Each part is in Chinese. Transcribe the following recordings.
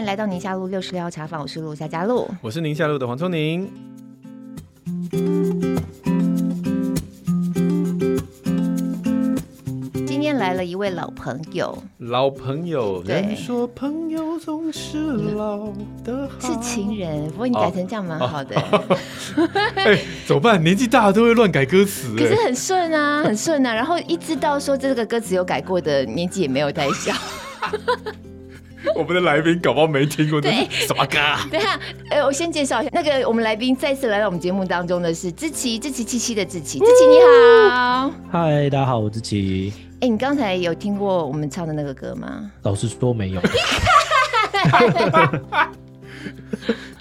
迎来到宁夏路六十六号茶坊，我是陆夏嘉璐，我是宁夏路的黄聪宁。今天来了一位老朋友，老朋友，人说朋友总是老的好，是情人，不过你改成这样蛮好的。哎，怎么办？年纪大了都会乱改歌词，可是很顺啊，很顺啊。然后一知道说这个歌词有改过的，年纪也没有太小。我们的来宾搞不好没听过这是什么歌？等下，呃，我先介绍一下，那个我们来宾再次来到我们节目当中的是志奇，志奇七七的志奇，志奇你好。嗨，大家好，我志奇。哎，你刚才有听过我们唱的那个歌吗？老实说没有。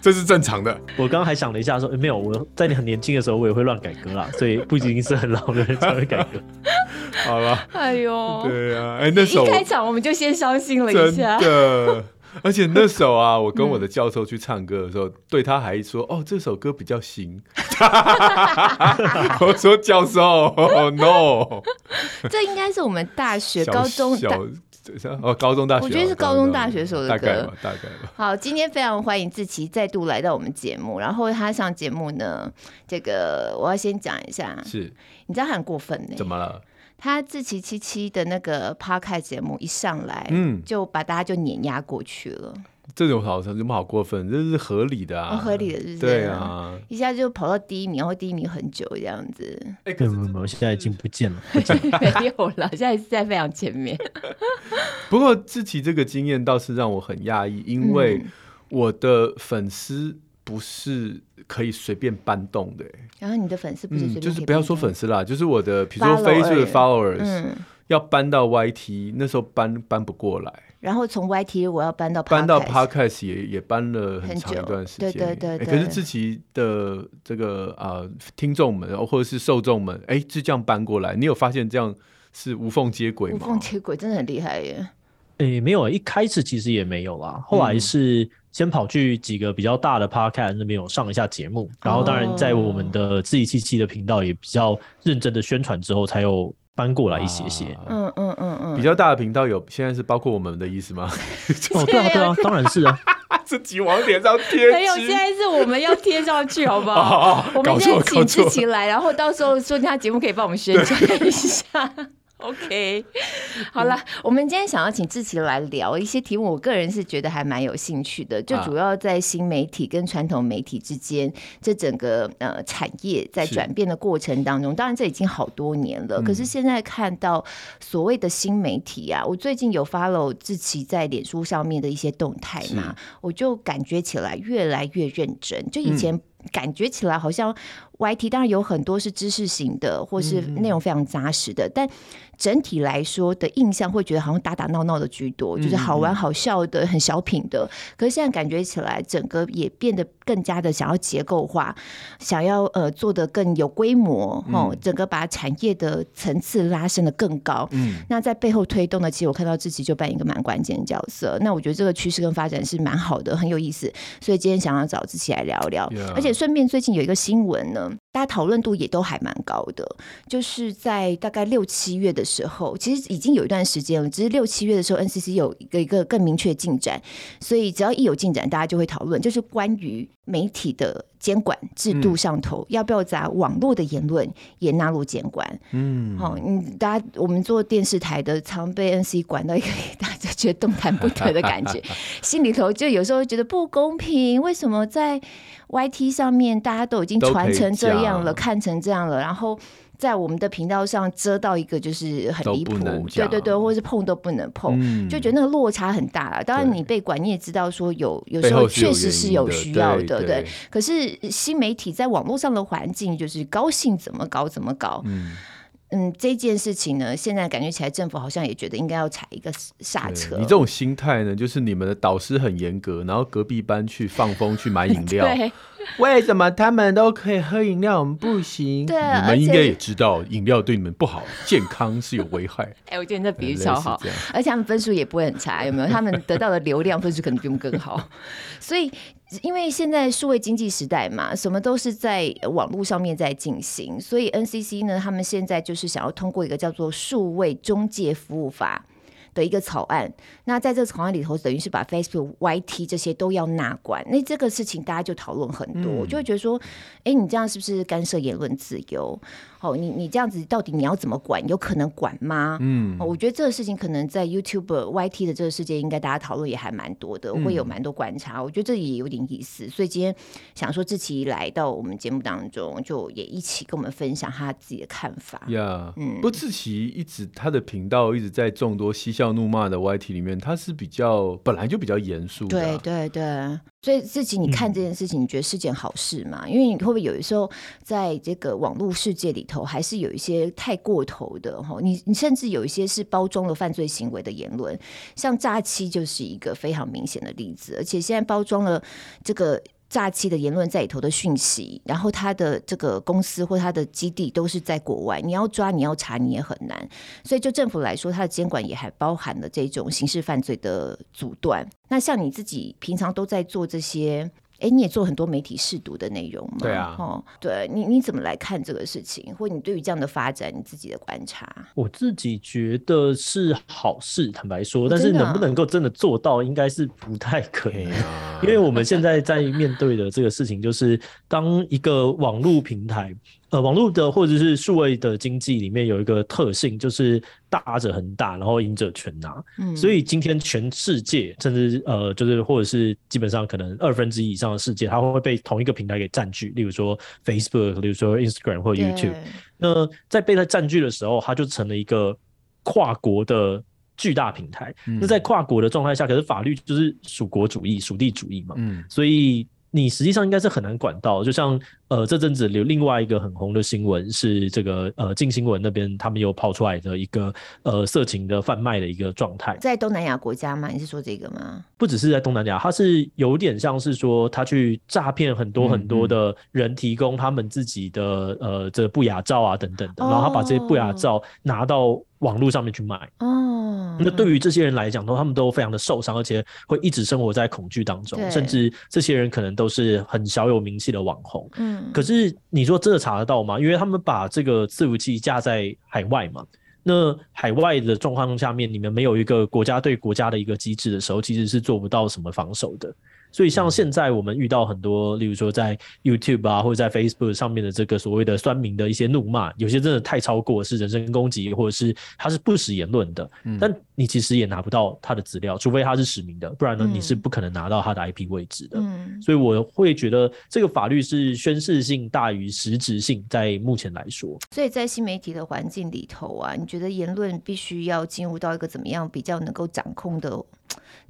这是正常的。我刚刚还想了一下说，说、欸、没有，我在你很年轻的时候，我也会乱改歌啦，所以不仅仅是很老的人才会改歌。好了，哎呦，对啊，哎，那首一开场我们就先伤心了一下，真的。而且那首啊，我跟我的教授去唱歌的时候，嗯、对他还说，哦，这首歌比较新。我说教授、哦、，no，这应该是我们大学、高中大。哦，高中大学，我觉得是高中大学时候的歌，大概吧，大概吧。好，今天非常欢迎志奇再度来到我们节目。然后他上节目呢，这个我要先讲一下，是你知道他很过分呢？怎么了？他自奇七七的那个 Podcast 节目一上来，嗯，就把大家就碾压过去了。这种好像什么好过分？这是合理的啊，合理的，是对啊，一下就跑到第一名，然后第一名很久这样子。哎，没有没有，现在已经不见了，没有了，现在是在非常前面。不过志祺这个经验倒是让我很讶异，因为我的粉丝不是可以随便搬动的。然后你的粉丝不是随便，就是不要说粉丝啦，就是我的，比如说 Facebook 的 followers，要搬到 YT，那时候搬搬不过来。然后从 YT 我要搬到搬到 Podcast 也也搬了很长一段时间，对对对。可是自己的这个啊、呃、听众们或者是受众们，哎，就这样搬过来，你有发现这样是无缝接轨吗？无缝接轨真的很厉害耶！哎，没有，一开始其实也没有啦，后来是先跑去几个比较大的 Podcast 那边有上一下节目，然后当然在我们的自己七七的频道也比较认真的宣传之后才有。搬过来一些些，嗯嗯嗯嗯，比较大的频道有，现在是包括我们的意思吗？哦，对啊对啊，当然是啊，自己往脸上贴，没有，现在是我们要贴上去，好不好？我们现在请志勤来，然后到时候说他节目可以帮我们宣传一下。OK，好了，我们今天想要请志奇来聊一些题目，我个人是觉得还蛮有兴趣的，就主要在新媒体跟传统媒体之间，这整个呃产业在转变的过程当中，当然这已经好多年了，可是现在看到所谓的新媒体啊，我最近有 follow 志奇在脸书上面的一些动态嘛，我就感觉起来越来越认真，就以前感觉起来好像 YT 当然有很多是知识型的，或是内容非常扎实的，但整体来说的印象会觉得好像打打闹闹的居多，就是好玩好笑的，很小品的。可是现在感觉起来，整个也变得更加的想要结构化，想要呃做的更有规模哦，整个把产业的层次拉升的更高。嗯，那在背后推动的，其实我看到自己就扮演一个蛮关键的角色。那我觉得这个趋势跟发展是蛮好的，很有意思。所以今天想要找自己来聊聊，而且顺便最近有一个新闻呢。大家讨论度也都还蛮高的，就是在大概六七月的时候，其实已经有一段时间了。只是六七月的时候，NCC 有一个一个更明确进展，所以只要一有进展，大家就会讨论，就是关于媒体的监管制度上头，要不要把网络的言论也纳入监管？嗯，好，你，大家我们做电视台的，常被 NCC 管到一个大家 觉得动弹不得的感觉，心里头就有时候觉得不公平，为什么在 YT 上面大家都已经传成这样了，看成这样了，然后在我们的频道上遮到一个就是很离谱，对对对，或者是碰都不能碰，嗯、就觉得那个落差很大了。当然你被管，你也知道说有有时候确实是有需要的，对，对，对。可是新媒体在网络上的环境就是高兴怎么搞怎么搞。嗯嗯，这件事情呢，现在感觉起来政府好像也觉得应该要踩一个刹车。你这种心态呢，就是你们的导师很严格，然后隔壁班去放风去买饮料。对，为什么他们都可以喝饮料，我们不行？对，你们应该也知道饮料对你们不好，健康是有危害。哎、欸，我觉得你这比喻超好，而且他们分数也不会很差，有没有？他们得到的流量分数可能比我们更好，所以。因为现在数位经济时代嘛，什么都是在网络上面在进行，所以 NCC 呢，他们现在就是想要通过一个叫做《数位中介服务法》的一个草案。那在这个草案里头，等于是把 Facebook、YT 这些都要纳管。那这个事情大家就讨论很多，嗯、就会觉得说，哎，你这样是不是干涉言论自由？哦，你你这样子到底你要怎么管？有可能管吗？嗯，哦，我觉得这个事情可能在 YouTube、YT 的这个世界，应该大家讨论也还蛮多的，会有蛮多观察。我觉得这也有点意思，所以今天想说志奇来到我们节目当中，就也一起跟我们分享他自己的看法。呀，嗯，不，志奇一直他的频道一直在众多嬉笑怒骂的 YT 里面，他是比较本来就比较严肃的，对对对。所以志奇，你看这件事情，你觉得是件好事吗？嗯、因为你会不会有的时候在这个网络世界里头，还是有一些太过头的哈？你你甚至有一些是包装了犯罪行为的言论，像诈欺就是一个非常明显的例子，而且现在包装了这个。诈欺的言论在里头的讯息，然后他的这个公司或他的基地都是在国外，你要抓你要查你也很难，所以就政府来说，它的监管也还包含了这种刑事犯罪的阻断。那像你自己平常都在做这些。哎，你也做很多媒体试读的内容嘛？对啊，哦，对你你怎么来看这个事情，或你对于这样的发展，你自己的观察？我自己觉得是好事，坦白说，但是能不能够真的做到，应该是不太可能，啊、因为我们现在在面对的这个事情，就是当一个网络平台。呃，网络的或者是数位的经济里面有一个特性，就是大者恒大，然后赢者全拿。嗯，所以今天全世界，甚至呃，就是或者是基本上可能二分之一以上的世界，它会被同一个平台给占据。例如说 Facebook，例如说 Instagram 或 YouTube。那在被它占据的时候，它就成了一个跨国的巨大平台。嗯，那在跨国的状态下，可是法律就是属国主义、属地主义嘛。嗯，所以你实际上应该是很难管到，就像。呃，这阵子有另外一个很红的新闻是这个呃，近新闻那边他们又跑出来的一个呃色情的贩卖的一个状态，在东南亚国家吗？你是说这个吗？不只是在东南亚，它是有点像是说他去诈骗很多很多的人，提供他们自己的、嗯嗯、呃这个不雅照啊等等的，然后他把这些不雅照拿到网络上面去卖。哦，那对于这些人来讲，都他们都非常的受伤，而且会一直生活在恐惧当中，甚至这些人可能都是很小有名气的网红。嗯。可是你说真的查得到吗？因为他们把这个伺服器架在海外嘛，那海外的状况下面，你们没有一个国家对国家的一个机制的时候，其实是做不到什么防守的。所以像现在我们遇到很多，例如说在 YouTube 啊，或者在 Facebook 上面的这个所谓的酸民的一些怒骂，有些真的太超过，是人身攻击，或者是他是不实言论的。嗯。但你其实也拿不到他的资料，除非他是实名的，不然呢，你是不可能拿到他的 IP 位置的。嗯。所以我会觉得这个法律是宣示性大于实质性，在目前来说。所以在新媒体的环境里头啊，你觉得言论必须要进入到一个怎么样比较能够掌控的？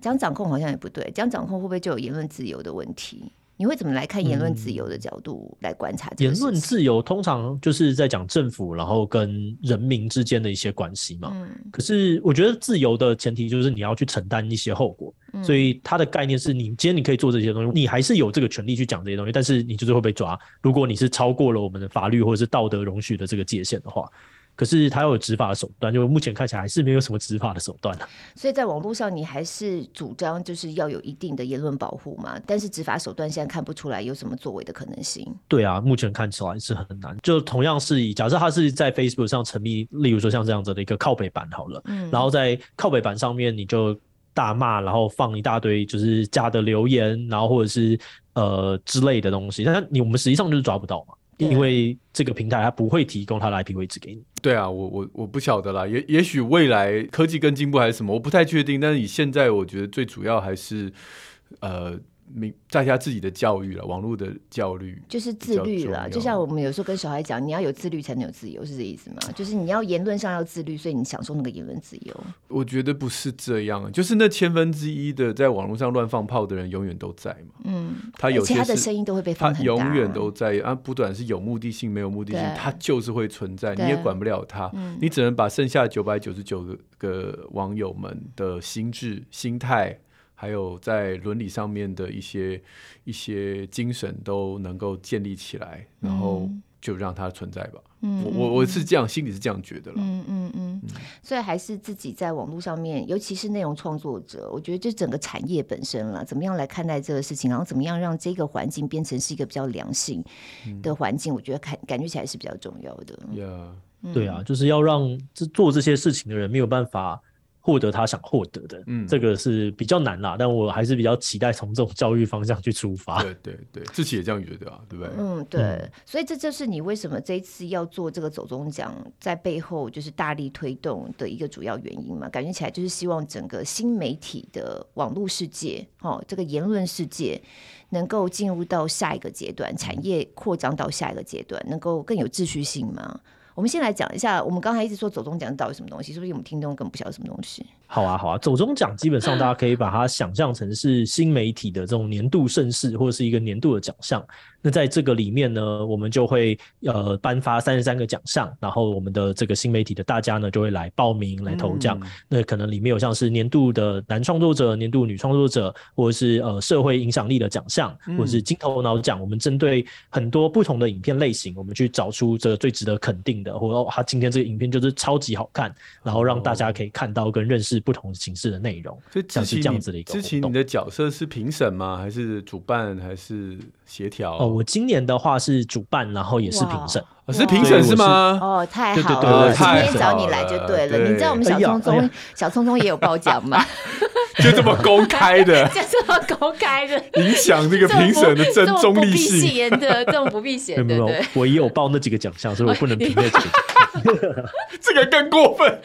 讲掌控好像也不对，讲掌控会不会就有言论自由的问题？你会怎么来看言论自由的角度来观察？言论自由通常就是在讲政府，然后跟人民之间的一些关系嘛。嗯。可是我觉得自由的前提就是你要去承担一些后果，所以它的概念是你今天你可以做这些东西，你还是有这个权利去讲这些东西，但是你就是会被抓。如果你是超过了我们的法律或者是道德容许的这个界限的话。可是他要有执法的手段，就目前看起来还是没有什么执法的手段。所以在网络上，你还是主张就是要有一定的言论保护嘛？但是执法手段现在看不出来有什么作为的可能性。对啊，目前看起来是很难。就同样是以假设他是在 Facebook 上成立，例如说像这样子的一个靠北版好了，嗯，然后在靠北版上面你就大骂，然后放一大堆就是假的留言，然后或者是呃之类的东西，但你我们实际上就是抓不到嘛。因为这个平台它不会提供它的 IP 位置给你。对啊，我我我不晓得啦，也也许未来科技更进步还是什么，我不太确定。但是以现在我觉得最主要还是呃。在家自己的教育了，网络的教育就是自律了。就像我们有时候跟小孩讲，你要有自律才能有自由，是这意思吗？就是你要言论上要自律，所以你享受那个言论自由。我觉得不是这样，就是那千分之一的在网络上乱放炮的人永远都在嘛。嗯，他有些他的声音都会被放永远都在啊，不管是有目的性没有目的性，他就是会存在，你也管不了他，你只能把剩下九百九十九个网友们的心智、心态。还有在伦理上面的一些一些精神都能够建立起来，然后就让它存在吧。嗯，我我我是这样，心里是这样觉得了。嗯嗯嗯。所以还是自己在网络上面，尤其是内容创作者，我觉得这整个产业本身了，怎么样来看待这个事情，然后怎么样让这个环境变成是一个比较良性的环境，我觉得看感觉起来是比较重要的。Yeah. 对啊，就是要让这做这些事情的人没有办法。获得他想获得的。嗯，这个是比较难啦，但我还是比较期待从这种教育方向去出发。对对对，自己也这样觉得啊，对不对？嗯，对。嗯、所以这就是你为什么这一次要做这个走中奖，在背后就是大力推动的一个主要原因嘛？感觉起来就是希望整个新媒体的网络世界，哦，这个言论世界。能够进入到下一个阶段，产业扩张到下一个阶段，能够更有秩序性吗？我们先来讲一下，我们刚才一直说走中奖到底什么东西，是不是我们听众根本不晓得什么东西？好啊，好啊，走中奖基本上大家可以把它想象成是新媒体的这种年度盛事，或者是一个年度的奖项。那在这个里面呢，我们就会呃颁发三十三个奖项，然后我们的这个新媒体的大家呢就会来报名来投奖。嗯、那可能里面有像是年度的男创作者、年度女创作者，或者是呃社会影响力的奖项，或者是金头脑奖。我们针对很多不同的影片类型，我们去找出这个最值得肯定的，或者他、哦、今天这个影片就是超级好看，然后让大家可以看到跟认识不同形式的内容。像是这样子的一个。之前你的角色是评审吗？还是主办？还是协调？哦，我今年的话是主办，然后也是评审。是评审是吗？哦，太好了！今天找你来就对了。你知道我们小聪聪，小聪聪也有报奖吗？就这么公开的，就这么公开的，影响这个评审的真中立性。不避嫌的，这种不避嫌的。对，我也有报那几个奖项，所以我不能评那几个。这个更过分，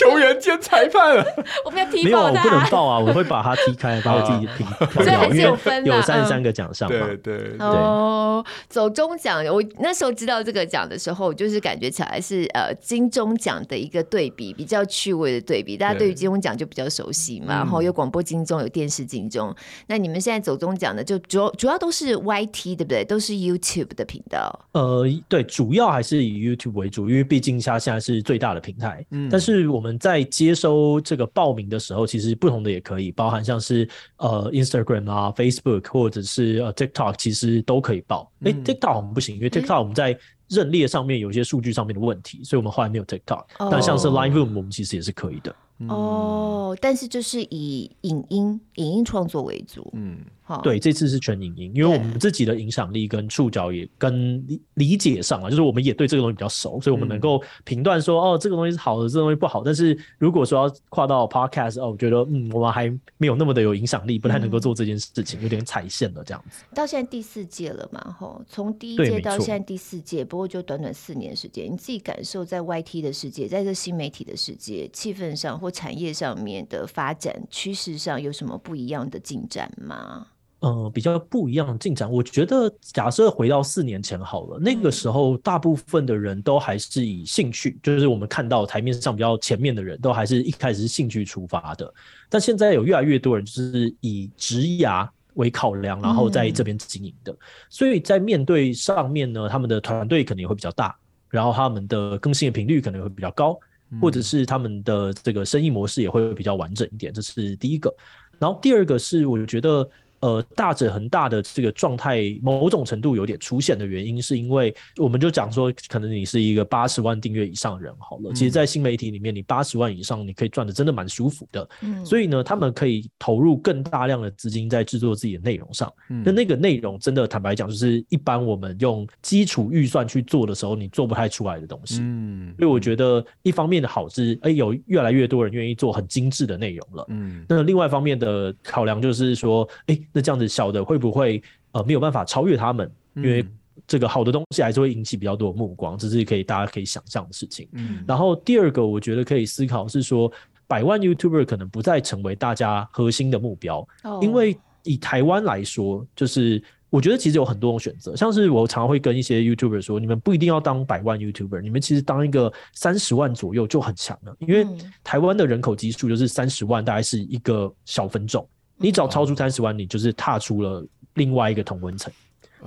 球员兼裁判了。我们要踢爆他。没有，我不能报啊！我会把他踢开，把我自己评。这还是有分的，有三十三个奖项。对对对。哦，走中奖，我那时候知道这个奖的时候，就是感觉起来是呃金钟奖的一个对比，比较趣味的对比。大家对于金钟奖就比较熟悉嘛，然后有广播金钟，有电视金钟。那你们现在走中奖的，就主要主要都是 YT 对不对？都是 YouTube 的频道。呃，对，主要还是以 YouTube 为主，因为毕竟。它现在是最大的平台，嗯，但是我们在接收这个报名的时候，其实不同的也可以，包含像是呃 Instagram 啊、Facebook 或者是呃 TikTok，其实都可以报。哎、嗯欸，TikTok 我们不行，因为 TikTok 我们在认列上面有一些数据上面的问题，所以我们后来没有 TikTok。哦、但像是 Line Room，我们其实也是可以的。哦，但是就是以影音影音创作为主，嗯。对，这次是全影音，因为我们自己的影响力跟触角也跟理解上啊，就是我们也对这个东西比较熟，所以我们能够评断说，哦，这个东西是好的，这个东西不好。但是如果说要跨到 podcast，哦，我觉得，嗯，我们还没有那么的有影响力，不太能够做这件事情，有点踩线了这样子。到现在第四届了嘛，吼，从第一届到现在第四届，不过就短短四年时间，你自己感受在 YT 的世界，在这新媒体的世界，气氛上或产业上面的发展趋势上有什么不一样的进展吗？呃，比较不一样的进展，我觉得假设回到四年前好了，那个时候大部分的人都还是以兴趣，就是我们看到台面上比较前面的人都还是一开始是兴趣出发的，但现在有越来越多人就是以职涯为考量，然后在这边经营的，所以在面对上面呢，他们的团队可能也会比较大，然后他们的更新的频率可能会比较高，或者是他们的这个生意模式也会比较完整一点，这是第一个，然后第二个是我觉得。呃，大者恒大的这个状态，某种程度有点出现的原因，是因为我们就讲说，可能你是一个八十万订阅以上的人好了。其实，在新媒体里面，你八十万以上，你可以赚的真的蛮舒服的。嗯，所以呢，他们可以投入更大量的资金在制作自己的内容上。嗯，那那个内容真的坦白讲，就是一般我们用基础预算去做的时候，你做不太出来的东西。嗯，所以我觉得一方面的好是，哎，有越来越多人愿意做很精致的内容了。嗯，那另外一方面的考量就是说，哎。那这样子小的会不会呃没有办法超越他们？因为这个好的东西还是会引起比较多的目光，这是可以大家可以想象的事情。嗯，然后第二个我觉得可以思考是说，百万 YouTuber 可能不再成为大家核心的目标，因为以台湾来说，就是我觉得其实有很多种选择，像是我常常会跟一些 YouTuber 说，你们不一定要当百万 YouTuber，你们其实当一个三十万左右就很强了，因为台湾的人口基数就是三十万，大概是一个小分众。你只要超出三十万，你就是踏出了另外一个同温层。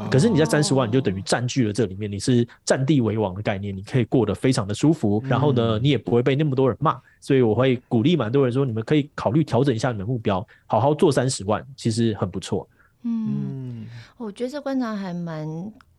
可是你在三十万，你就等于占据了这里面，你是占地为王的概念，你可以过得非常的舒服。然后呢，你也不会被那么多人骂。所以我会鼓励蛮多人说，你们可以考虑调整一下你们的目标，好好做三十万，其实很不错。嗯，我觉得这观察还蛮。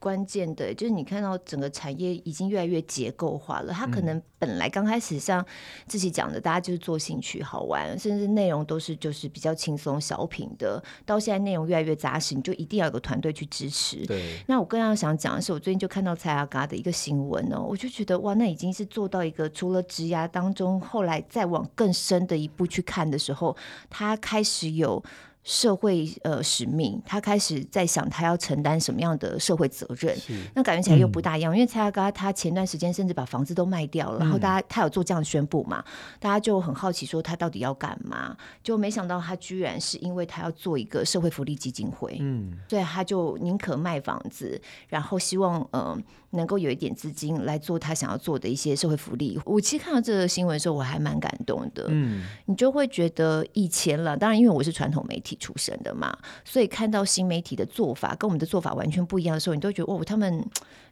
关键的，就是你看到整个产业已经越来越结构化了。它可能本来刚开始像自己讲的，大家就是做兴趣好玩，甚至内容都是就是比较轻松小品的。到现在内容越来越扎实，你就一定要有个团队去支持。对。那我更要想讲的是，我最近就看到蔡阿嘎的一个新闻哦，我就觉得哇，那已经是做到一个除了职涯当中，后来再往更深的一步去看的时候，他开始有。社会呃使命，他开始在想他要承担什么样的社会责任，那感觉起来又不大一样。嗯、因为蔡阿嘎他前段时间甚至把房子都卖掉了，然后大家他有做这样的宣布嘛，大家就很好奇说他到底要干嘛，就没想到他居然是因为他要做一个社会福利基金会，嗯，所以他就宁可卖房子，然后希望嗯。呃能够有一点资金来做他想要做的一些社会福利。我其实看到这个新闻的时候，我还蛮感动的。嗯，你就会觉得以前了，当然因为我是传统媒体出身的嘛，所以看到新媒体的做法跟我们的做法完全不一样的时候，你都觉得哦，他们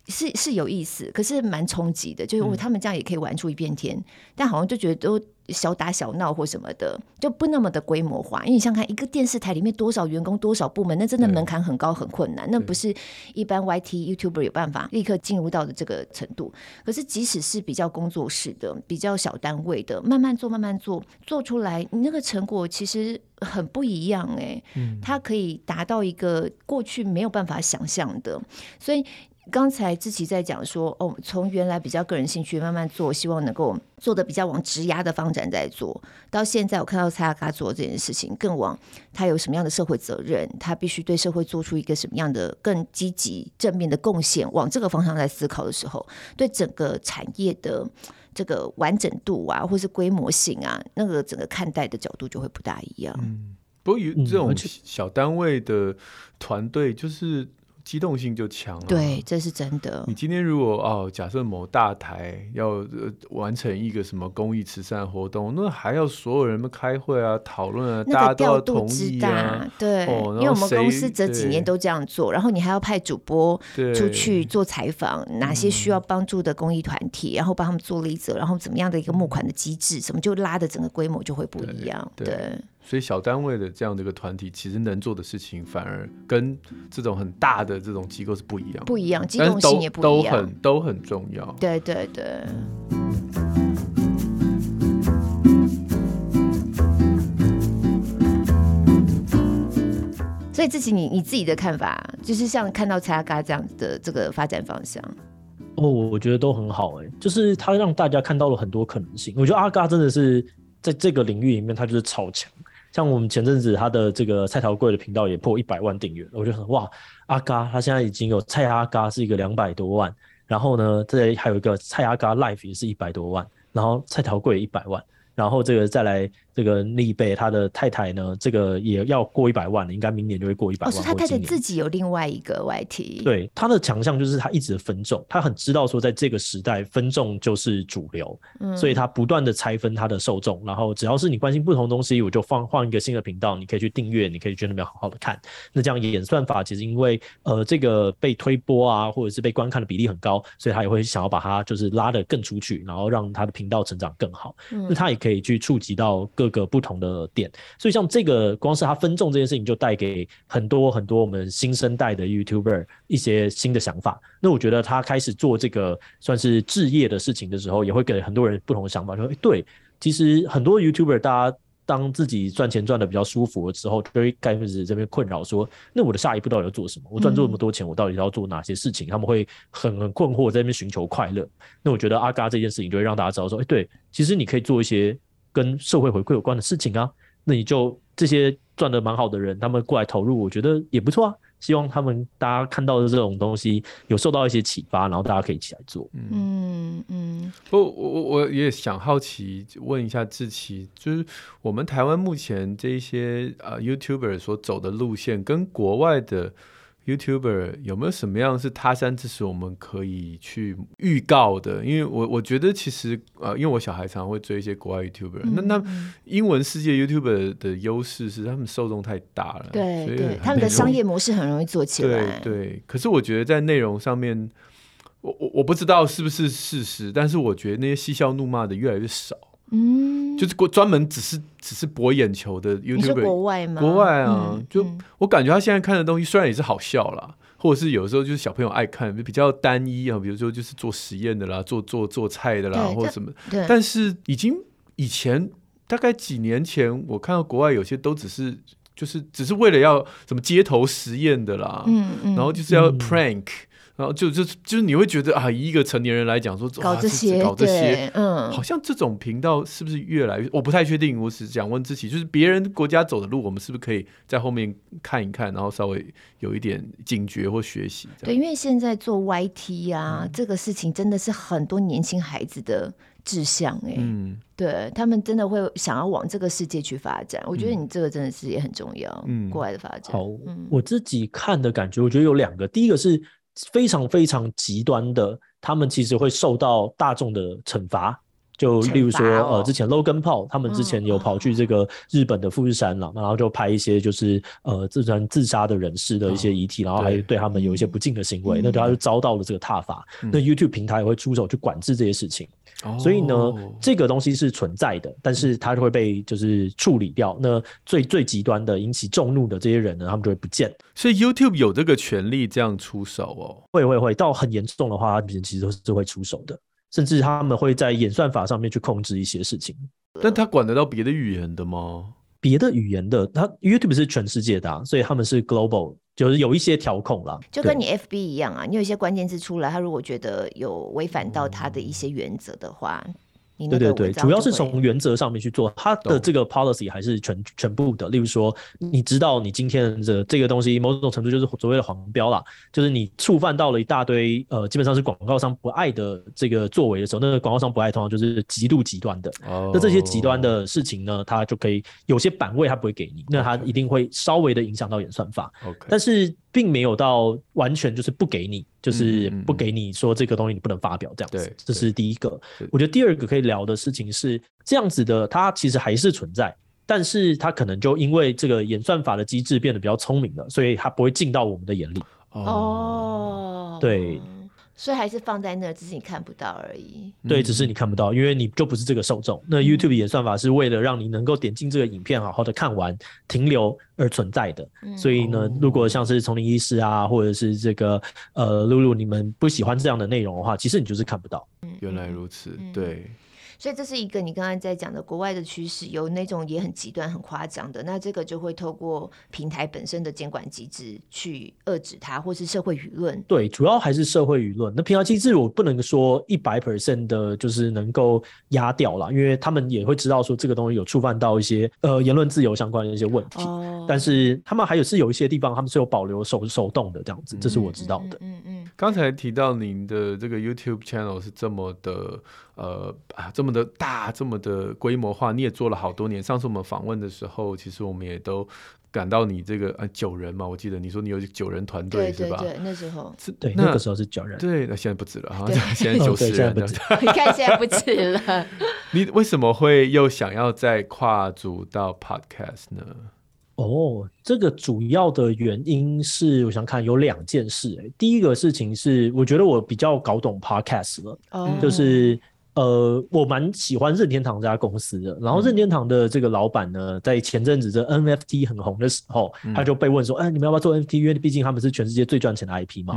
是是有意思，可是蛮冲击的，就是哦，他们这样也可以玩出一片天，但好像就觉得都。小打小闹或什么的，就不那么的规模化。因为你想看一个电视台里面多少员工、多少部门，那真的门槛很高、很困难。那不是一般 YT YouTuber 有办法立刻进入到的这个程度。可是即使是比较工作室的、比较小单位的，慢慢做、慢慢做，做出来，你那个成果其实很不一样哎。嗯，它可以达到一个过去没有办法想象的，所以。刚才志奇在讲说，哦，从原来比较个人兴趣慢慢做，希望能够做的比较往职涯的方向在做，到现在我看到蔡阿嘎做这件事情，更往他有什么样的社会责任，他必须对社会做出一个什么样的更积极正面的贡献，往这个方向在思考的时候，对整个产业的这个完整度啊，或是规模性啊，那个整个看待的角度就会不大一样。嗯，不过有这种小单位的团队就是。机动性就强了，对，这是真的。你今天如果哦，假设某大台要、呃、完成一个什么公益慈善活动，那还要所有人们开会啊、讨论啊，大家都要同意啊。对、哦，因为我们公司这几年都这样做，然后你还要派主播出去做采访，哪些需要帮助的公益团体，然后帮他们做一则，然后怎么样的一个募款的机制，什么就拉的整个规模就会不一样，对所以小单位的这样的一个团体，其实能做的事情反而跟这种很大的这种机构是不一样，不一样，机动性也不一样，都很都很重要。对对对。所以自己，你你自己的看法，就是像看到蔡阿嘎这样的这个发展方向，哦，我觉得都很好哎、欸，就是他让大家看到了很多可能性。我觉得阿嘎真的是在这个领域里面，他就是超强。像我们前阵子他的这个蔡桃贵的频道也破一百万订阅，我觉得哇，阿嘎他现在已经有蔡阿嘎是一个两百多万，然后呢，这里还有一个蔡阿嘎 Life 也是一百多万，然后蔡桃贵一百万，然后这个再来。这个立贝他的太太呢，这个也要过一百万了，应该明年就会过一百万。哦，是他太太自己有另外一个 YT。对，他的强项就是他一直分众，他很知道说在这个时代分众就是主流，嗯，所以他不断的拆分他的受众，然后只要是你关心不同东西，我就放换一个新的频道，你可以去订阅，你可以去那边好好的看。那这样演算法其实因为呃这个被推播啊，或者是被观看的比例很高，所以他也会想要把它就是拉得更出去，然后让他的频道成长更好。嗯，那他也可以去触及到。各个不同的点，所以像这个，光是他分众这件事情，就带给很多很多我们新生代的 YouTuber 一些新的想法。那我觉得他开始做这个算是置业的事情的时候，也会给很多人不同的想法，说：诶，对，其实很多 YouTuber 大家当自己赚钱赚得比较舒服的时候，就会开始这边困扰说：那我的下一步到底要做什么？我赚这么多钱，我到底要做哪些事情？他们会很很困惑，在那边寻求快乐。那我觉得阿嘎这件事情就会让大家知道说：哎，对，其实你可以做一些。跟社会回馈有关的事情啊，那你就这些赚得蛮好的人，他们过来投入，我觉得也不错啊。希望他们大家看到的这种东西有受到一些启发，然后大家可以一起来做。嗯嗯。不，我我我也想好奇问一下志奇，就是我们台湾目前这一些呃 YouTuber 所走的路线跟国外的。YouTuber 有没有什么样是他山之石我们可以去预告的？因为我我觉得其实呃，因为我小孩常常会追一些国外 YouTuber，嗯、那那英文世界 YouTuber 的优势是他们受众太大了，对对，他们的商业模式很容易做起来。对对，可是我觉得在内容上面，我我我不知道是不是事实，但是我觉得那些嬉笑怒骂的越来越少。嗯，就是国专门只是只是博眼球的说国外吗？国外啊，嗯、就我感觉他现在看的东西虽然也是好笑啦，或者是有时候就是小朋友爱看，比较单一啊，比如说就是做实验的啦，做做做菜的啦，或者什么。但是已经以前大概几年前，我看到国外有些都只是就是只是为了要什么街头实验的啦，嗯嗯，然后就是要 prank。嗯然后就就就是你会觉得啊，以一个成年人来讲说搞这些，搞这些，嗯，好像这种频道是不是越来越？我不太确定，我只是想问自己，就是别人国家走的路，我们是不是可以在后面看一看，然后稍微有一点警觉或学习？对，因为现在做 YT 啊，嗯、这个事情真的是很多年轻孩子的志向哎，嗯，对他们真的会想要往这个世界去发展。我觉得你这个真的是也很重要，嗯，国外的发展。好，嗯、我自己看的感觉，我觉得有两个，第一个是。非常非常极端的，他们其实会受到大众的惩罚。就例如说，哦、呃，之前 Logan Paul 他们之前有跑去这个日本的富士山了，嗯、然后就拍一些就是呃自然自杀的人士的一些遗体，嗯、然后还对他们有一些不敬的行为，嗯、那他就遭到了这个挞伐。嗯、那 YouTube 平台也会出手去管制这些事情。嗯、所以呢，这个东西是存在的，但是它就会被就是处理掉。那最最极端的引起众怒的这些人呢，他们就会不见。所以 YouTube 有这个权利这样出手哦？会会会，到很严重的话，他们其实都是会出手的。甚至他们会在演算法上面去控制一些事情，但他管得到别的语言的吗？别的语言的，他 YouTube 是全世界的啊，所以他们是 global，就是有一些调控啦，就跟你 FB 一样啊，你有一些关键字出来，他如果觉得有违反到他的一些原则的话。对对对，主要是从原则上面去做，它的这个 policy 还是全全部的。例如说，你知道你今天的这个东西某种程度就是所谓的黄标啦，就是你触犯到了一大堆呃，基本上是广告商不爱的这个作为的时候，那个广告商不爱通常就是极度极端的。哦。那这些极端的事情呢，它就可以有些版位它不会给你，那它一定会稍微的影响到演算法。OK。但是。并没有到完全就是不给你，就是不给你说这个东西你不能发表这样子，这是第一个。我觉得第二个可以聊的事情是这样子的，它其实还是存在，但是它可能就因为这个演算法的机制变得比较聪明了，所以它不会进到我们的眼里。哦，对。所以还是放在那，只是你看不到而已。对，只是你看不到，因为你就不是这个受众。那 YouTube 演算法是为了让你能够点进这个影片，好好的看完、停留而存在的。所以呢，如果像是丛林医师啊，或者是这个呃露露，你们不喜欢这样的内容的话，其实你就是看不到。原来如此，对。所以这是一个你刚刚在讲的国外的趋势，有那种也很极端、很夸张的，那这个就会透过平台本身的监管机制去遏制它，或是社会舆论。对，主要还是社会舆论。那平台机制我不能说一百 percent 的，就是能够压掉了，因为他们也会知道说这个东西有触犯到一些呃言论自由相关的一些问题。哦。但是他们还有是有一些地方他们是有保留手手动的这样子，这是我知道的。嗯嗯。刚才提到您的这个 YouTube channel 是这么的。呃啊，这么的大，这么的规模化，你也做了好多年。上次我们访问的时候，其实我们也都感到你这个呃九人嘛，我记得你说你有九人团队是吧？对，那时候是对，那个时候是九人，对，那现在不止了哈，现在九十人，你看现在不止了。你为什么会又想要再跨足到 Podcast 呢？哦，这个主要的原因是，我想看有两件事。哎，第一个事情是，我觉得我比较搞懂 Podcast 了，哦、就是。呃，我蛮喜欢任天堂这家公司的。然后任天堂的这个老板呢，在前阵子这 NFT 很红的时候，他就被问说：“哎，你们要不要做 NFT？因为毕竟他们是全世界最赚钱的 IP 嘛。”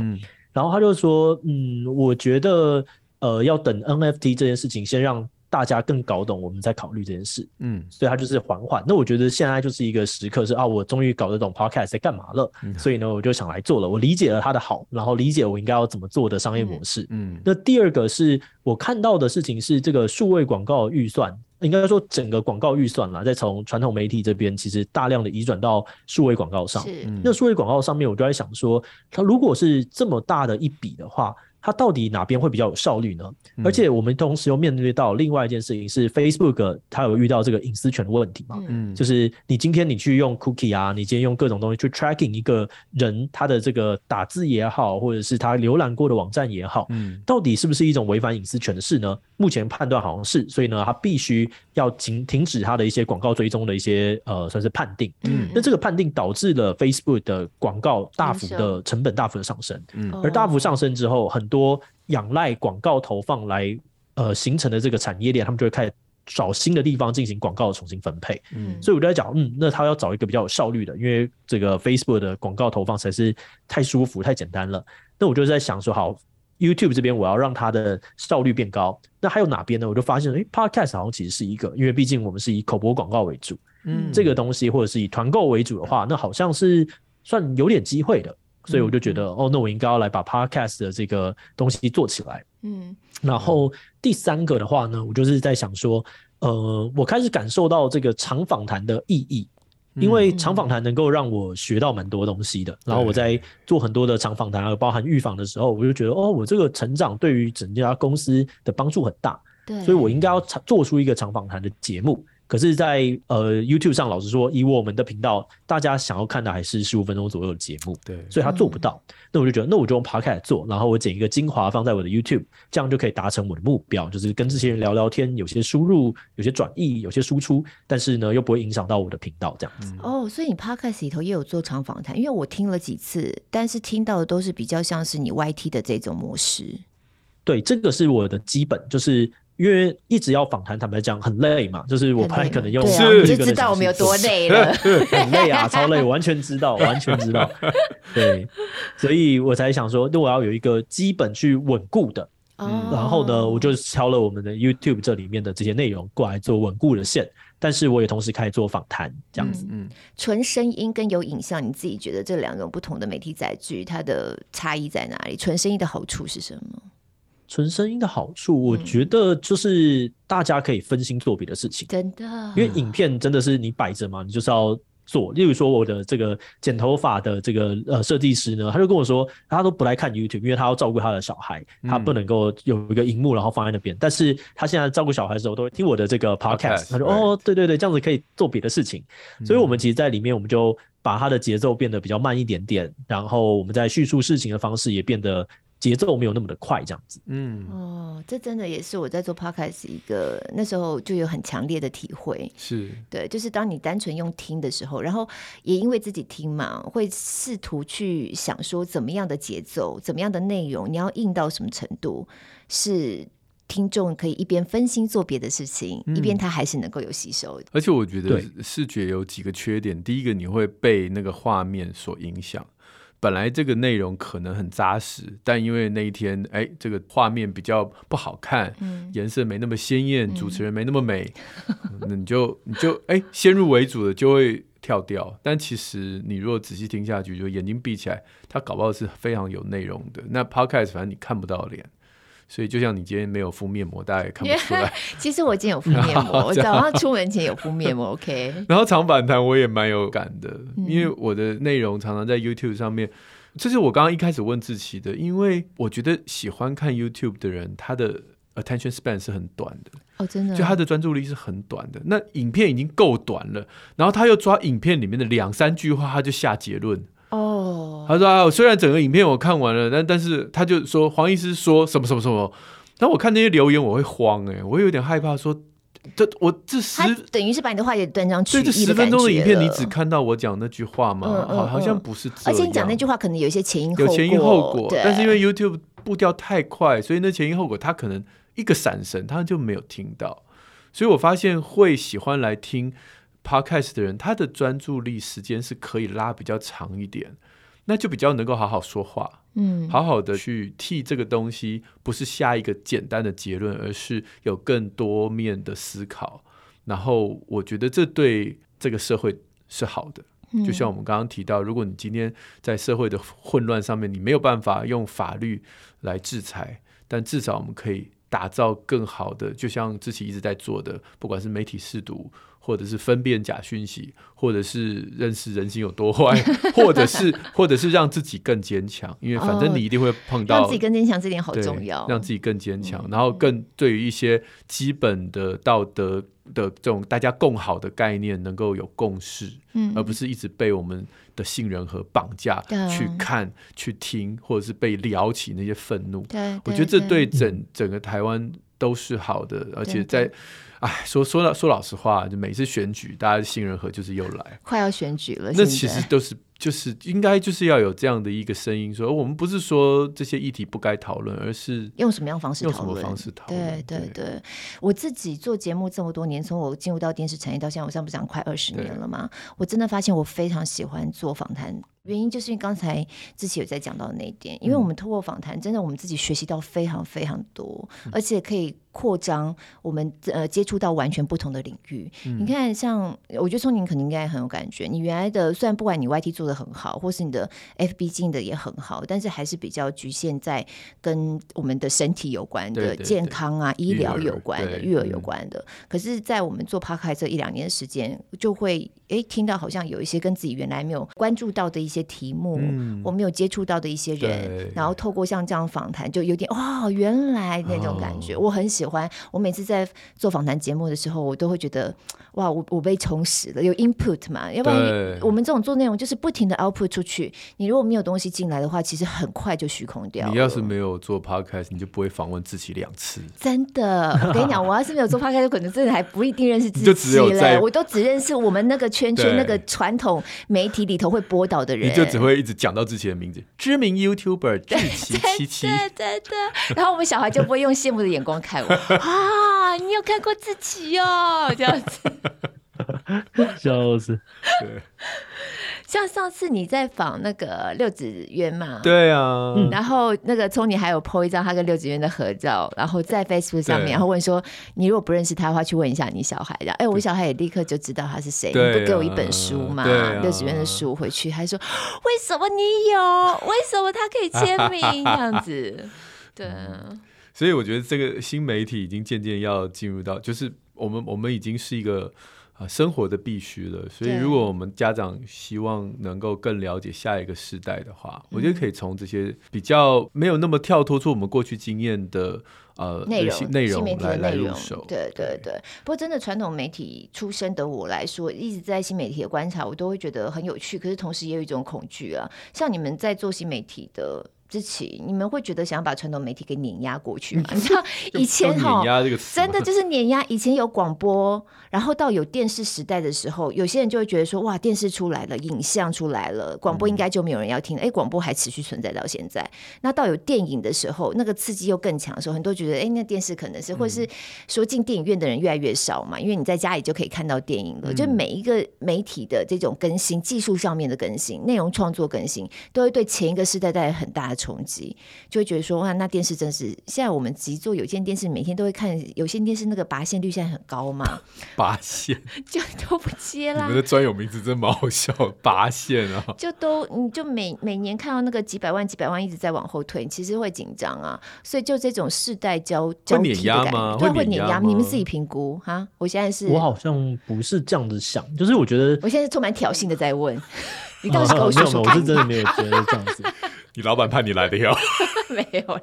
然后他就说：“嗯，我觉得呃，要等 NFT 这件事情先让。”大家更搞懂，我们在考虑这件事，嗯，所以他就是缓缓。那我觉得现在就是一个时刻是，是啊，我终于搞得懂 Podcast 在干嘛了，嗯，所以呢，我就想来做了。我理解了他的好，然后理解我应该要怎么做的商业模式，嗯。嗯，那第二个是我看到的事情是，这个数位广告预算，应该说整个广告预算啦，在从传统媒体这边其实大量的移转到数位广告上。那数位广告上面，我就在想说，它如果是这么大的一笔的话。它到底哪边会比较有效率呢？而且我们同时又面对到另外一件事情是，Facebook 它有遇到这个隐私权的问题嘛？嗯，就是你今天你去用 Cookie 啊，你今天用各种东西去 tracking 一个人他的这个打字也好，或者是他浏览过的网站也好，嗯，到底是不是一种违反隐私权的事呢？目前判断好像是，所以呢，他必须要停停止他的一些广告追踪的一些呃算是判定。嗯，那这个判定导致了 Facebook 的广告大幅的成本大幅的上升。嗯，而大幅上升之后，很多多仰赖广告投放来呃形成的这个产业链，他们就会开始找新的地方进行广告的重新分配。嗯，所以我就在讲，嗯，那他要找一个比较有效率的，因为这个 Facebook 的广告投放实在是太舒服、太简单了。那我就在想说，好，YouTube 这边我要让它的效率变高。那还有哪边呢？我就发现，诶，Podcast 好像其实是一个，因为毕竟我们是以口播广告为主，嗯，这个东西或者是以团购为主的话，那好像是算有点机会的。所以我就觉得，嗯、哦，那我应该要来把 Podcast 的这个东西做起来。嗯，然后第三个的话呢，我就是在想说，呃，我开始感受到这个长访谈的意义，因为长访谈能够让我学到蛮多东西的。然后我在做很多的长访谈，包含预访的时候，我就觉得，哦，我这个成长对于整家公司的帮助很大。对，所以我应该要做出一个长访谈的节目。可是在，在呃 YouTube 上，老实说，以我们的频道，大家想要看的还是十五分钟左右的节目，对，所以他做不到。嗯、那我就觉得，那我就用 Podcast 做，然后我剪一个精华放在我的 YouTube，这样就可以达成我的目标，就是跟这些人聊聊天，有些输入，有些转译，有些输出，但是呢，又不会影响到我的频道这样子。哦，所以你 Podcast 里头也有做长访谈，因为我听了几次，但是听到的都是比较像是你 YT 的这种模式。对，这个是我的基本，就是。因为一直要访谈，坦白讲很累嘛，就是我拍可能用是、啊、就知道我们有多累了，很累啊，超累，完全知道，完全知道。对，所以我才想说，那我要有一个基本去稳固的，嗯，然后呢，我就敲了我们的 YouTube 这里面的这些内容过来做稳固的线，但是我也同时开始做访谈这样子。嗯，纯声音跟有影像，你自己觉得这两种不同的媒体载具，它的差异在哪里？纯声音的好处是什么？纯声音的好处，我觉得就是大家可以分心做别的事情，真的。因为影片真的是你摆着嘛，你就是要做。例如说，我的这个剪头发的这个呃设计师呢，他就跟我说，他都不来看 YouTube，因为他要照顾他的小孩，他不能够有一个荧幕然后放在那边。但是他现在照顾小孩的时候，都会听我的这个 Podcast。他说：“哦，对对对，这样子可以做别的事情。”所以，我们其实，在里面我们就把他的节奏变得比较慢一点点，然后我们在叙述事情的方式也变得。节奏没有那么的快，这样子。嗯，哦，这真的也是我在做 podcast 一个那时候就有很强烈的体会。是对，就是当你单纯用听的时候，然后也因为自己听嘛，会试图去想说怎么样的节奏，怎么样的内容，你要硬到什么程度，是听众可以一边分心做别的事情，嗯、一边他还是能够有吸收的。而且我觉得视觉有几个缺点，第一个你会被那个画面所影响。本来这个内容可能很扎实，但因为那一天，哎，这个画面比较不好看，嗯、颜色没那么鲜艳，嗯、主持人没那么美，那、嗯、你就你就哎，先入为主的就会跳掉。但其实你如果仔细听下去，就眼睛闭起来，它搞不好是非常有内容的。那 Podcast 反正你看不到脸。所以就像你今天没有敷面膜，大家也看不出来。其实我今天有敷面膜，我早上出门前有敷面膜。OK。然后长访谈我也蛮有感的，嗯、因为我的内容常常在 YouTube 上面。这是我刚刚一开始问志奇的，因为我觉得喜欢看 YouTube 的人，他的 attention span 是很短的。哦，真的。就他的专注力是很短的。那影片已经够短了，然后他又抓影片里面的两三句话，他就下结论。哦，他说啊，虽然整个影片我看完了，但但是他就说黄医师说什么什么什么，但我看那些留言我会慌哎、欸，我有点害怕说，这我这十等于是把你的话也断章取义的，这十分钟的影片你只看到我讲那句话吗？好、嗯嗯，好像不是这样。而且你讲那句话可能有一些前因后果，有前因后果，但是因为 YouTube 步调太快，所以那前因后果他可能一个闪神他就没有听到，所以我发现会喜欢来听。Podcast 的人，他的专注力时间是可以拉比较长一点，那就比较能够好好说话，嗯，好好的去替这个东西，不是下一个简单的结论，而是有更多面的思考。然后我觉得这对这个社会是好的。就像我们刚刚提到，如果你今天在社会的混乱上面，你没有办法用法律来制裁，但至少我们可以打造更好的，就像之前一直在做的，不管是媒体试读。或者是分辨假讯息，或者是认识人心有多坏，或者是 或者是让自己更坚强，因为反正你一定会碰到。让自己更坚强，这点好重要。让自己更坚强，嗯，然后更对于一些基本的道德的这种大家共好的概念能够有共识，嗯，而不是一直被我们的信任和绑架去看、去听，或者是被撩起那些愤怒。对，我觉得这对整整个台湾都是好的，而且在。哎，说说说老实话，就每次选举，大家的杏仁核就是又来，快要选举了。那其实 都是就是应该就是要有这样的一个声音说，说我们不是说这些议题不该讨论，而是用什么样方式讨论？用什么方式讨论？对对对，我自己做节目这么多年，从我进入到电视产业到现在，我上不讲快二十年了嘛，我真的发现我非常喜欢做访谈。原因就是因为刚才之前有在讲到那一点，因为我们透过访谈，真的我们自己学习到非常非常多，而且可以扩张我们呃接触到完全不同的领域。嗯、你看，像我觉得聪宁肯定应该很有感觉。你原来的虽然不管你 YT 做得很好，或是你的 FB 经营的也很好，但是还是比较局限在跟我们的身体有关的对对对健康啊、医疗有关的、育儿有关的。嗯、可是，在我们做 Podcast 这一两年的时间，就会哎听到好像有一些跟自己原来没有关注到的一些。些题目，嗯、我没有接触到的一些人，然后透过像这样访谈，就有点哦，原来那种感觉，哦、我很喜欢。我每次在做访谈节目的时候，我都会觉得哇，我我被充实了，有 input 嘛，要不然我们这种做内容就是不停的 output 出去。你如果没有东西进来的话，其实很快就虚空掉。你要是没有做 podcast，你就不会访问自己两次。真的，我跟你讲，我要是没有做 podcast，可能真的还不一定认识自己了。我都只认识我们那个圈圈那个传统媒体里头会播导的人。你就只会一直讲到自己的名字，知名 YouTuber 志奇七七，对对对，然后我们小孩就不会用羡慕的眼光看我 啊，你有看过自己哦，这样子，笑死，对。像上次你在访那个六子渊嘛？对啊，然后那个聪你还有 po 一张他跟六子渊的合照，然后在 Facebook 上面，然后问说，你如果不认识他的话，去问一下你小孩。然后哎，我小孩也立刻就知道他是谁，你不给我一本书嘛？六子渊的书回去，还说为什么你有？为什么他可以签名这样子？对，啊所以我觉得这个新媒体已经渐渐要进入到，就是我们我们已经是一个。啊，生活的必须了。所以，如果我们家长希望能够更了解下一个世代的话，我觉得可以从这些比较没有那么跳脱出我们过去经验的呃内容内容来来入手。对对对。不过，真的传统媒体出身的我来说，一直在新媒体的观察，我都会觉得很有趣。可是，同时也有一种恐惧啊。像你们在做新媒体的。之前你们会觉得想要把传统媒体给碾压过去吗？你知道以前哈，真的就是碾压。以前有广播，然后到有电视时代的时候，有些人就会觉得说，哇，电视出来了，影像出来了，广播应该就没有人要听了。哎，广播还持续存在到现在。那到有电影的时候，那个刺激又更强的时候，很多觉得，哎，那电视可能是，或是说进电影院的人越来越少嘛，因为你在家里就可以看到电影了。就每一个媒体的这种更新，技术上面的更新，内容创作更新，都会对前一个时代带来很大的。冲击就会觉得说哇，那电视真是现在我们急做有线电视，每天都会看有线电视，那个拔线率现在很高嘛？拔线就都不接啦。你们的专有名词真蛮好笑，拔线啊，就都你就每每年看到那个几百万几百万一直在往后退，其实会紧张啊。所以就这种世代交交替的感觉，对，会碾压。你们自己评估哈。我现在是，我好像不是这样子想，就是我觉得我现在是充满挑衅的在问，你到底是给我说说看？我是真的没有觉得这样子。你老板派你来的哟？没有了。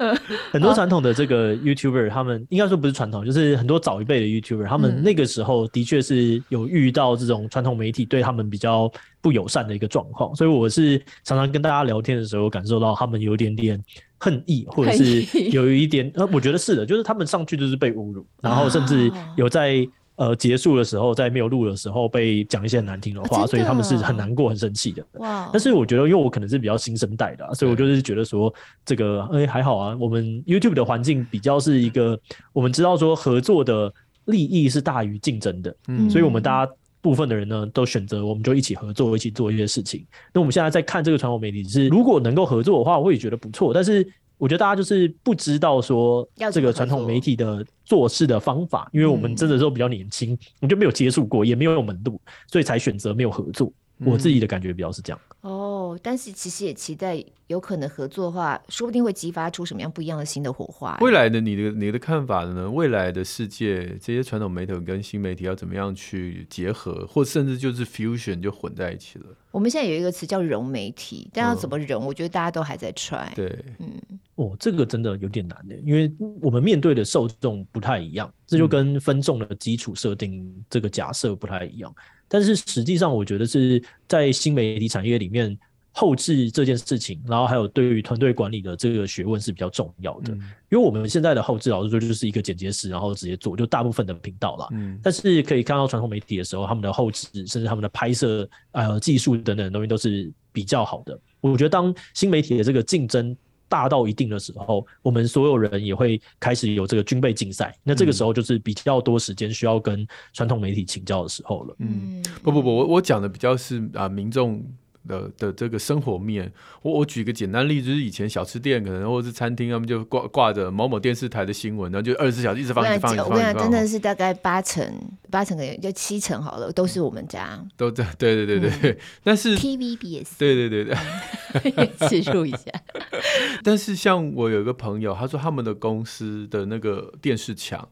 很多传统的这个 YouTuber，他们应该说不是传统，就是很多早一辈的 YouTuber，他们那个时候的确是有遇到这种传统媒体对他们比较不友善的一个状况，所以我是常常跟大家聊天的时候，感受到他们有一点点恨意，或者是有一点呃，我觉得是的，就是他们上去就是被侮辱，然后甚至有在。呃，结束的时候，在没有录的时候被讲一些很难听的话，所以他们是很难过、很生气的。哇！但是我觉得，因为我可能是比较新生代的，所以我就是觉得说，这个哎还好啊。我们 YouTube 的环境比较是一个，我们知道说合作的利益是大于竞争的，嗯，所以我们大家部分的人呢都选择我们就一起合作，一起做一些事情。那我们现在在看这个传统媒体是，如果能够合作的话，我也觉得不错。但是。我觉得大家就是不知道说这个传统媒体的做事的方法，因为我们真的都比较年轻，我们就没有接触过，也没有门路，所以才选择没有合作。我自己的感觉比较是这样。哦，但是其实也期待有可能合作的话，说不定会激发出什么样不一样的新的火花。未来的你的你的看法呢？未来的世界，这些传统媒体跟新媒体要怎么样去结合，或甚至就是 fusion 就混在一起了？我们现在有一个词叫融媒体，但要怎么融？我觉得大家都还在 try。对，嗯，哦，这个真的有点难的，因为我们面对的受众不太一样，这就跟分众的基础设定这个假设不太一样。但是实际上，我觉得是在新媒体产业里面，后置这件事情，然后还有对于团队管理的这个学问是比较重要的。嗯、因为我们现在的后置老实说就是一个剪接师，然后直接做，就大部分的频道啦。嗯，但是可以看到传统媒体的时候，他们的后置甚至他们的拍摄呃技术等等的东西都是比较好的。我觉得当新媒体的这个竞争大到一定的时候，我们所有人也会开始有这个军备竞赛。那这个时候就是比较多时间需要跟传统媒体请教的时候了。嗯，不不不，我我讲的比较是啊、呃，民众。的的这个生活面，我我举个简单例子，就是以前小吃店可能或者是餐厅，他们就挂挂着某某电视台的新闻，然后就二十四小时一直放，一直放，一直放。我跟你讲，真的是大概八成八成的人，就七成好了，都是我们家。都在对对对对对，嗯、但是 TVBS 对对对对，记录 一下。但是像我有一个朋友，他说他们的公司的那个电视墙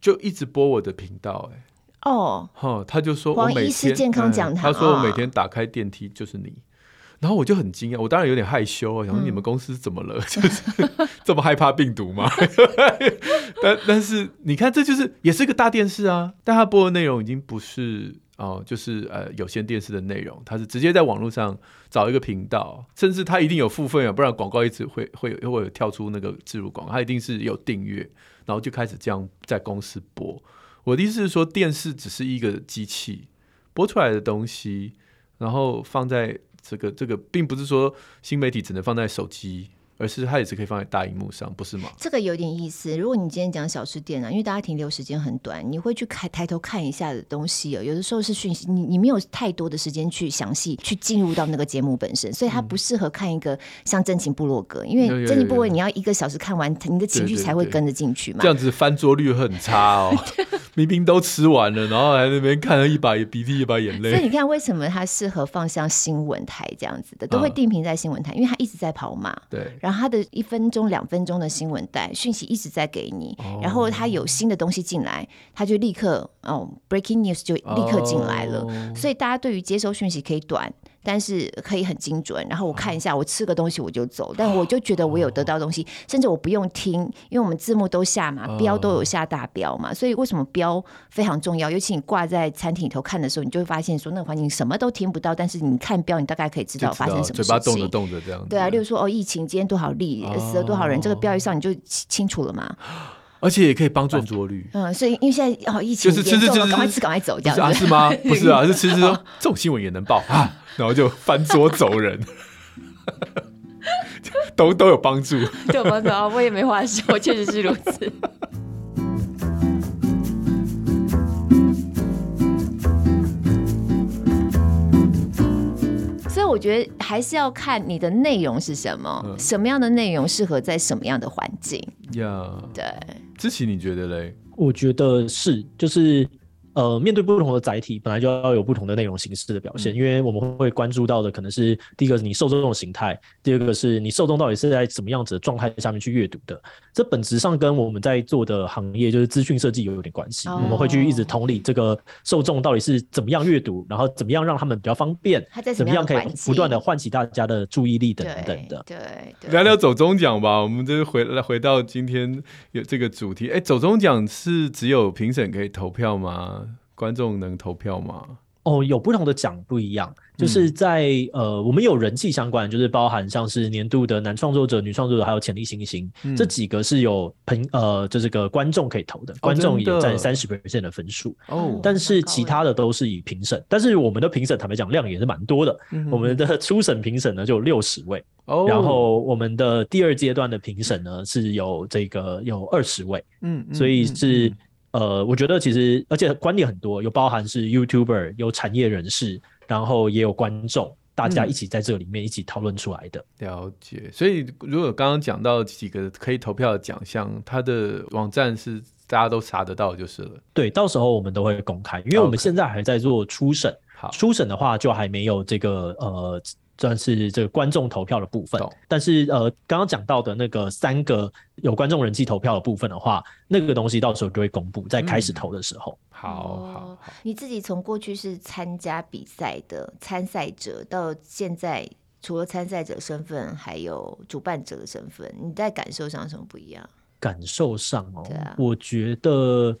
就一直播我的频道、欸，哎。哦，哈，他就说我每天，健康讲堂、嗯，他说我每天打开电梯就是你，哦、然后我就很惊讶，我当然有点害羞啊，想说你们公司怎么了，嗯、就是这么害怕病毒吗？但但是你看，这就是也是一个大电视啊，但他播的内容已经不是哦，就是呃有线电视的内容，他是直接在网络上找一个频道，甚至他一定有付费啊，不然广告一直会会会有跳出那个自入广告，他一定是有订阅，然后就开始这样在公司播。我的意思是说，电视只是一个机器播出来的东西，然后放在这个这个，并不是说新媒体只能放在手机。而是它也是可以放在大荧幕上，不是吗？这个有点意思。如果你今天讲小吃店啊，因为大家停留时间很短，你会去开抬头看一下的东西哦。有的时候是讯息，你你没有太多的时间去详细去进入到那个节目本身，所以它不适合看一个像真情部落格，因为真情部落格你要一个小时看完，你的情绪才会跟着进去嘛。这样子翻桌率很差哦，明明都吃完了，然后还在那边看了一把鼻涕一把眼泪。所以你看，为什么它适合放像新闻台这样子的，都会定频在新闻台，因为它一直在跑马。对。然后他的一分钟、两分钟的新闻带讯息一直在给你，哦、然后他有新的东西进来，他就立刻哦，breaking news 就立刻进来了。哦、所以大家对于接收讯息可以短，但是可以很精准。然后我看一下，我吃个东西我就走，但我就觉得我有得到东西，哦、甚至我不用听，因为我们字幕都下嘛，标都有下大标嘛。所以为什么标非常重要？尤其你挂在餐厅里头看的时候，你就会发现说那个环境什么都听不到，但是你看标，你大概可以知道发生什么事情。嘴巴动着动着这样。对啊，例如说哦，疫情今天多少例。死了多少人？这个标一上你就清楚了嘛？而且也可以帮助桌率。嗯，所以因为现在哦疫情严重，赶快吃赶快走，这样啊是吗？不是啊，是吃吃说这种新闻也能报啊，然后就翻桌走人，都都有帮助，都有帮助啊！我也没话说，确实是如此。所以我觉得还是要看你的内容是什么，嗯、什么样的内容适合在什么样的环境。呀，对。之奇你觉得嘞？我觉得是，就是。呃，面对不同的载体，本来就要有不同的内容形式的表现，嗯、因为我们会关注到的可能是第一个是你受众的形态，第二个是你受众到底是在什么样子的状态下面去阅读的。这本质上跟我们在做的行业就是资讯设计有有点关系。哦、我们会去一直同理这个受众到底是怎么样阅读，然后怎么样让他们比较方便，怎，怎么样可以不断的唤起大家的注意力等等的。对，对，聊聊走中奖吧，我们就回来回到今天有这个主题。哎，走中奖是只有评审可以投票吗？观众能投票吗？哦，有不同的奖不一样，就是在、嗯、呃，我们有人气相关，就是包含像是年度的男创作者、女创作者，还有潜力新星，嗯、这几个是有评呃，就这个观众可以投的，哦、观众也占三十 percent 的分数。哦。但是其他的都是以评审，但是我们的评审坦白讲量也是蛮多的，嗯、我们的初审评审呢就有六十位，哦、然后我们的第二阶段的评审呢是有这个有二十位，嗯，所以是。呃，我觉得其实，而且观点很多，有包含是 YouTuber，有产业人士，然后也有观众，大家一起在这里面一起讨论出来的。嗯。了解，所以如果刚刚讲到几个可以投票的奖项，它的网站是大家都查得到就是了。对，到时候我们都会公开，因为我们现在还在做初审，好，初审的话就还没有这个呃。算是这个观众投票的部分，但是呃，刚刚讲到的那个三个有观众人气投票的部分的话，那个东西到时候就会公布，在开始投的时候。嗯、好好好，你自己从过去是参加比赛的参赛者，到现在除了参赛者身份，还有主办者的身份，你在感受上有什么不一样？感受上哦，对啊，我觉得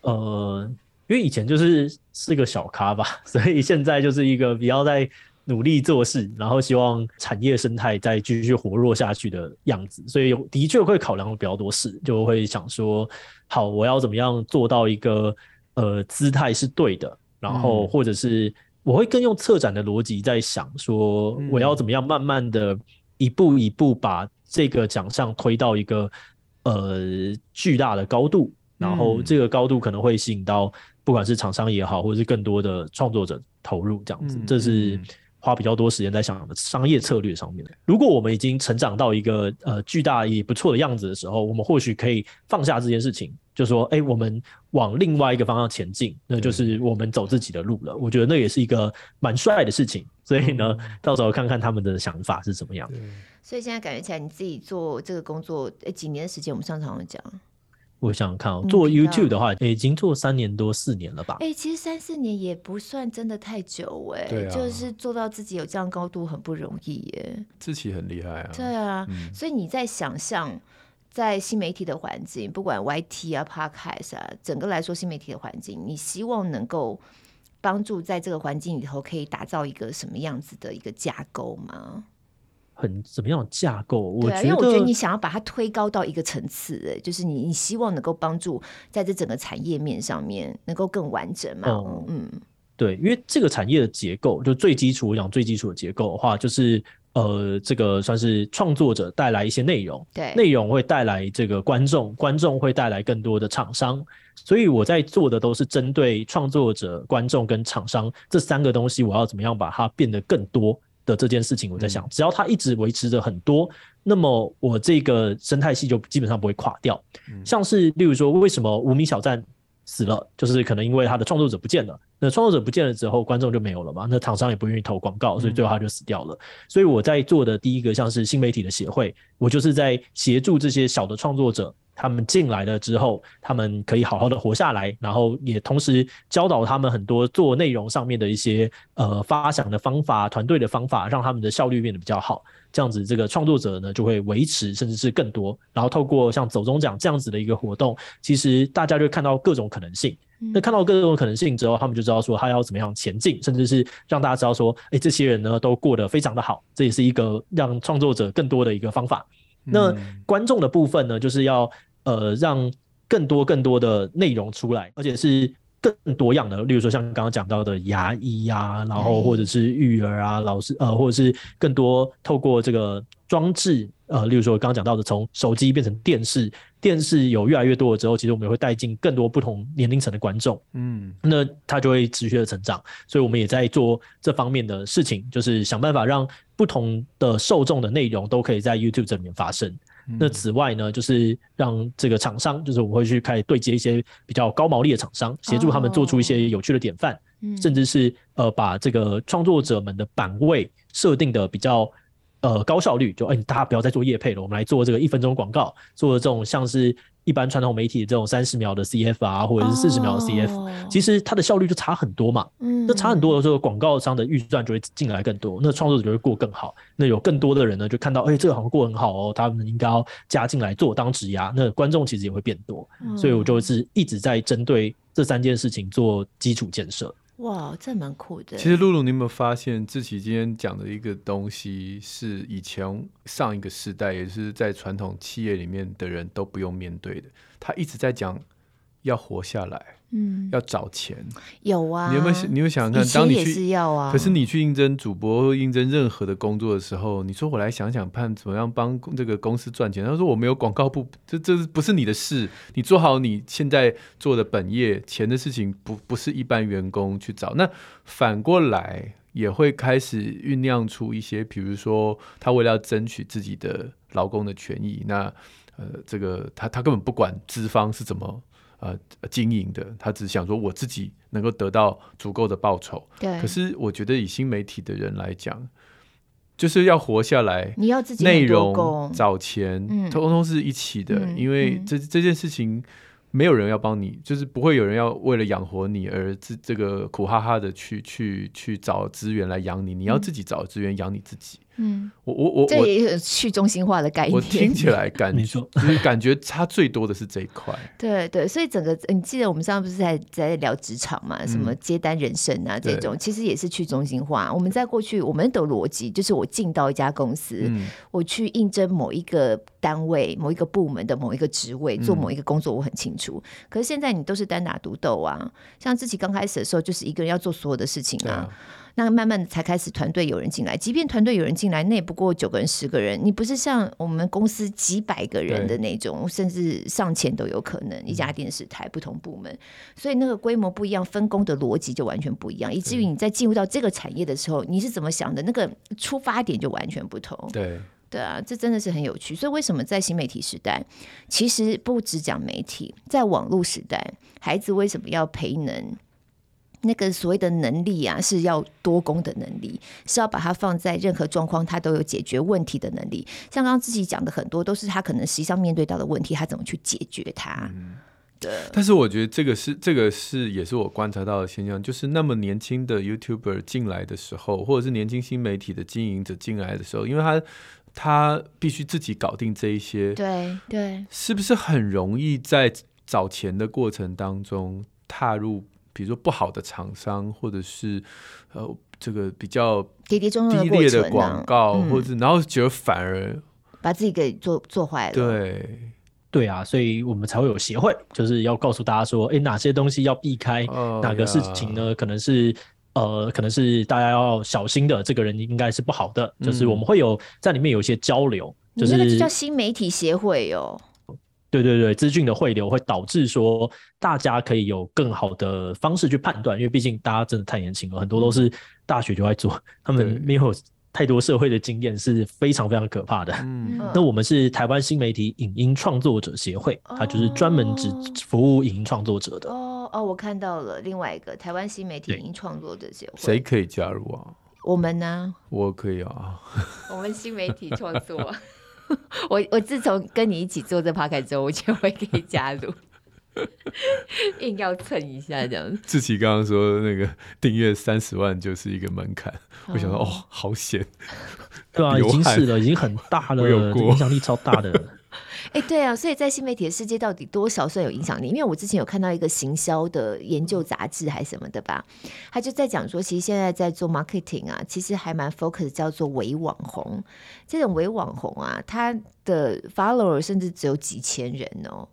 呃，因为以前就是是个小咖吧，所以现在就是一个比较在。努力做事，然后希望产业生态再继续活络下去的样子。所以的确会考量比较多事，就会想说，好，我要怎么样做到一个呃姿态是对的，然后或者是我会更用策展的逻辑在想说，我要怎么样慢慢的一步一步把这个奖项推到一个呃巨大的高度。然后这个高度可能会吸引到不管是厂商也好，或者是更多的创作者投入这样子，这是花比较多时间在想的商业策略上面。如果我们已经成长到一个呃巨大也不错的样子的时候，我们或许可以放下这件事情，就说哎，我们往另外一个方向前进，那就是我们走自己的路了。我觉得那也是一个蛮帅的事情。所以呢，到时候看看他们的想法是怎么样。所以现在感觉起来，你自己做这个工作，哎，几年的时间？我们上场讲。我想想看哦，做 YouTube 的话，已经做三年多四年了吧？哎，其实三四年也不算真的太久哎，对啊，就是做到自己有这样高度很不容易耶。自己很厉害啊，对啊，嗯，所以你在想象在新媒体的环境，不管 YT 啊、Podcast 啊，整个来说新媒体的环境，你希望能够帮助在这个环境里头可以打造一个什么样子的一个架构吗？很怎么样的架构？对啊，因为我觉得你想要把它推高到一个层次，哎，就是你你希望能够帮助在这整个产业面上面能够更完整嘛？嗯，嗯对，因为这个产业的结构就最基础，我讲最基础的结构的话，就是呃，这个算是创作者带来一些内容，对，内容会带来这个观众，观众会带来更多的厂商，所以我在做的都是针对创作者、观众跟厂商这三个东西，我要怎么样把它变得更多。的这件事情，我在想，只要它一直维持着很多，那么我这个生态系就基本上不会垮掉。像是例如说，为什么无名小站死了，就是可能因为他的创作者不见了。那创作者不见了之后，观众就没有了嘛？那厂商也不愿意投广告，所以最后他就死掉了。所以我在做的第一个像是新媒体的协会，我就是在协助这些小的创作者。他们进来了之后，他们可以好好的活下来，然后也同时教导他们很多做内容上面的一些呃发想的方法、团队的方法，让他们的效率变得比较好。这样子，这个创作者呢就会维持，甚至是更多。然后透过像走中奖这样子的一个活动，其实大家就看到各种可能性。那看到各种可能性之后，他们就知道说他要怎么样前进，甚至是让大家知道说，哎，这些人呢都过得非常的好。这也是一个让创作者更多的一个方法。那观众的部分呢，就是要。呃，让更多更多的内容出来，而且是更多样的，例如说像刚刚讲到的牙医啊，然后或者是育儿啊，老师呃，或者是更多透过这个装置，呃，例如说刚刚讲到的，从手机变成电视，电视有越来越多了之后，其实我们也会带进更多不同年龄层的观众，嗯，那他就会持续的成长，所以我们也在做这方面的事情，就是想办法让不同的受众的内容都可以在 YouTube 这里面发生。那此外呢，就是让这个厂商，就是我们会去开始对接一些比较高毛利的厂商，协助他们做出一些有趣的典范，甚至是呃把这个创作者们的版位设定的比较呃高效率，就哎大家不要再做业配了，我们来做这个一分钟广告，做这种像是。一般传统媒体的这种三十秒的 CF 啊，或者是四十秒的 CF，哦，其实它的效率就差很多嘛。嗯，那差很多的时候，广告商的预算就会进来更多，那创作者就会过更好。那有更多的人呢，就看到，哎，这个好像过很好哦，他们应该要加进来做当职涯。那观众其实也会变多，嗯，所以我就是一直在针对这三件事情做基础建设。哇，这蛮酷的。其实露露，你有没有发现，志奇今天讲的一个东西，是以前上一个时代，也是在传统企业里面的人都不用面对的。他一直在讲要活下来。嗯，要找钱有啊？你有没有？你有想想看，当你去要啊，可是你去应征主播或应征任何的工作的时候，你说我来想想看，怎么样帮这个公司赚钱？他说我没有广告部，这这不是你的事，你做好你现在做的本业，钱的事情不不是一般员工去找。那反过来也会开始酝酿出一些，比如说他为了要争取自己的劳工的权益，那呃，这个他他根本不管资方是怎么。呃，经营的，他只想说我自己能够得到足够的报酬。对。可是我觉得以新媒体的人来讲，就是要活下来，你要自己内容找钱，通通是一起的。嗯、因为这这件事情没有人要帮你，就是不会有人要为了养活你而这这个苦哈哈的去去去找资源来养你。你要自己找资源养你自己。嗯，我我我这也有去中心化的概念。我听起来感觉就是感觉差最多的是这一块。对对，所以整个你记得我们上次不是在在聊职场嘛？什么接单人生啊这种，其实也是去中心化。我们在过去我们的逻辑就是我进到一家公司，我去应征某一个单位、某一个部门的某一个职位，做某一个工作，我很清楚。可是现在你都是单打独斗啊，像自己刚开始的时候，就是一个人要做所有的事情啊。那慢慢才开始团队有人进来，即便团队有人进来，那也不过九个人、十个人。你不是像我们公司几百个人的那种，甚至上千都有可能。一家电视台不同部门，所以那个规模不一样，分工的逻辑就完全不一样，以至于你在进入到这个产业的时候，你是怎么想的？那个出发点就完全不同。对对啊，这真的是很有趣。所以为什么在新媒体时代，其实不只讲媒体，在网络时代，孩子为什么要培能？那个所谓的能力啊，是要多功的能力，是要把它放在任何状况，它都有解决问题的能力。像刚刚自己讲的很多，都是他可能实际上面对到的问题，他怎么去解决它。嗯、对。但是我觉得这个是这个是也是我观察到的现象，就是那么年轻的 YouTuber 进来的时候，或者是年轻新媒体的经营者进来的时候，因为他他必须自己搞定这一些，对对，是不是很容易在找钱的过程当中踏入？比如说不好的厂商，或者是呃这个比较低劣的广告，嗯、或者然后觉得反而把自己给做做坏了。对对啊，所以我们才会有协会，就是要告诉大家说，哎，哪些东西要避开，哦、哪个事情呢？可能是呃，可能是大家要小心的，这个人应该是不好的。嗯、就是我们会有在里面有一些交流，就是那个就叫新媒体协会哦。对对对，资讯的汇流会导致说，大家可以有更好的方式去判断，因为毕竟大家真的太年轻了，很多都是大学就在做，他们没有太多社会的经验，是非常非常可怕的。嗯，那我们是台湾新媒体影音创作者协会，它就是专门只服务影音创作者的。哦哦，我看到了另外一个台湾新媒体影音创作者协会，谁可以加入啊？我们呢？我可以啊。我们新媒体创作。我我自从跟你一起做这 podcast 之后，我就会可以加入，硬要蹭一下这样子。志奇刚刚说那个订阅三十万就是一个门槛，我想说哦，好险，对啊，已经是了，已经很大了，影响力超大的。哎，对啊，所以在新媒体的世界，到底多少算有影响力？因为我之前有看到一个行销的研究杂志还是什么的吧，他就在讲说，其实现在在做 marketing 啊，其实还蛮 focus 叫做伪网红。这种伪网红啊，他的 follower 甚至只有几千人哦。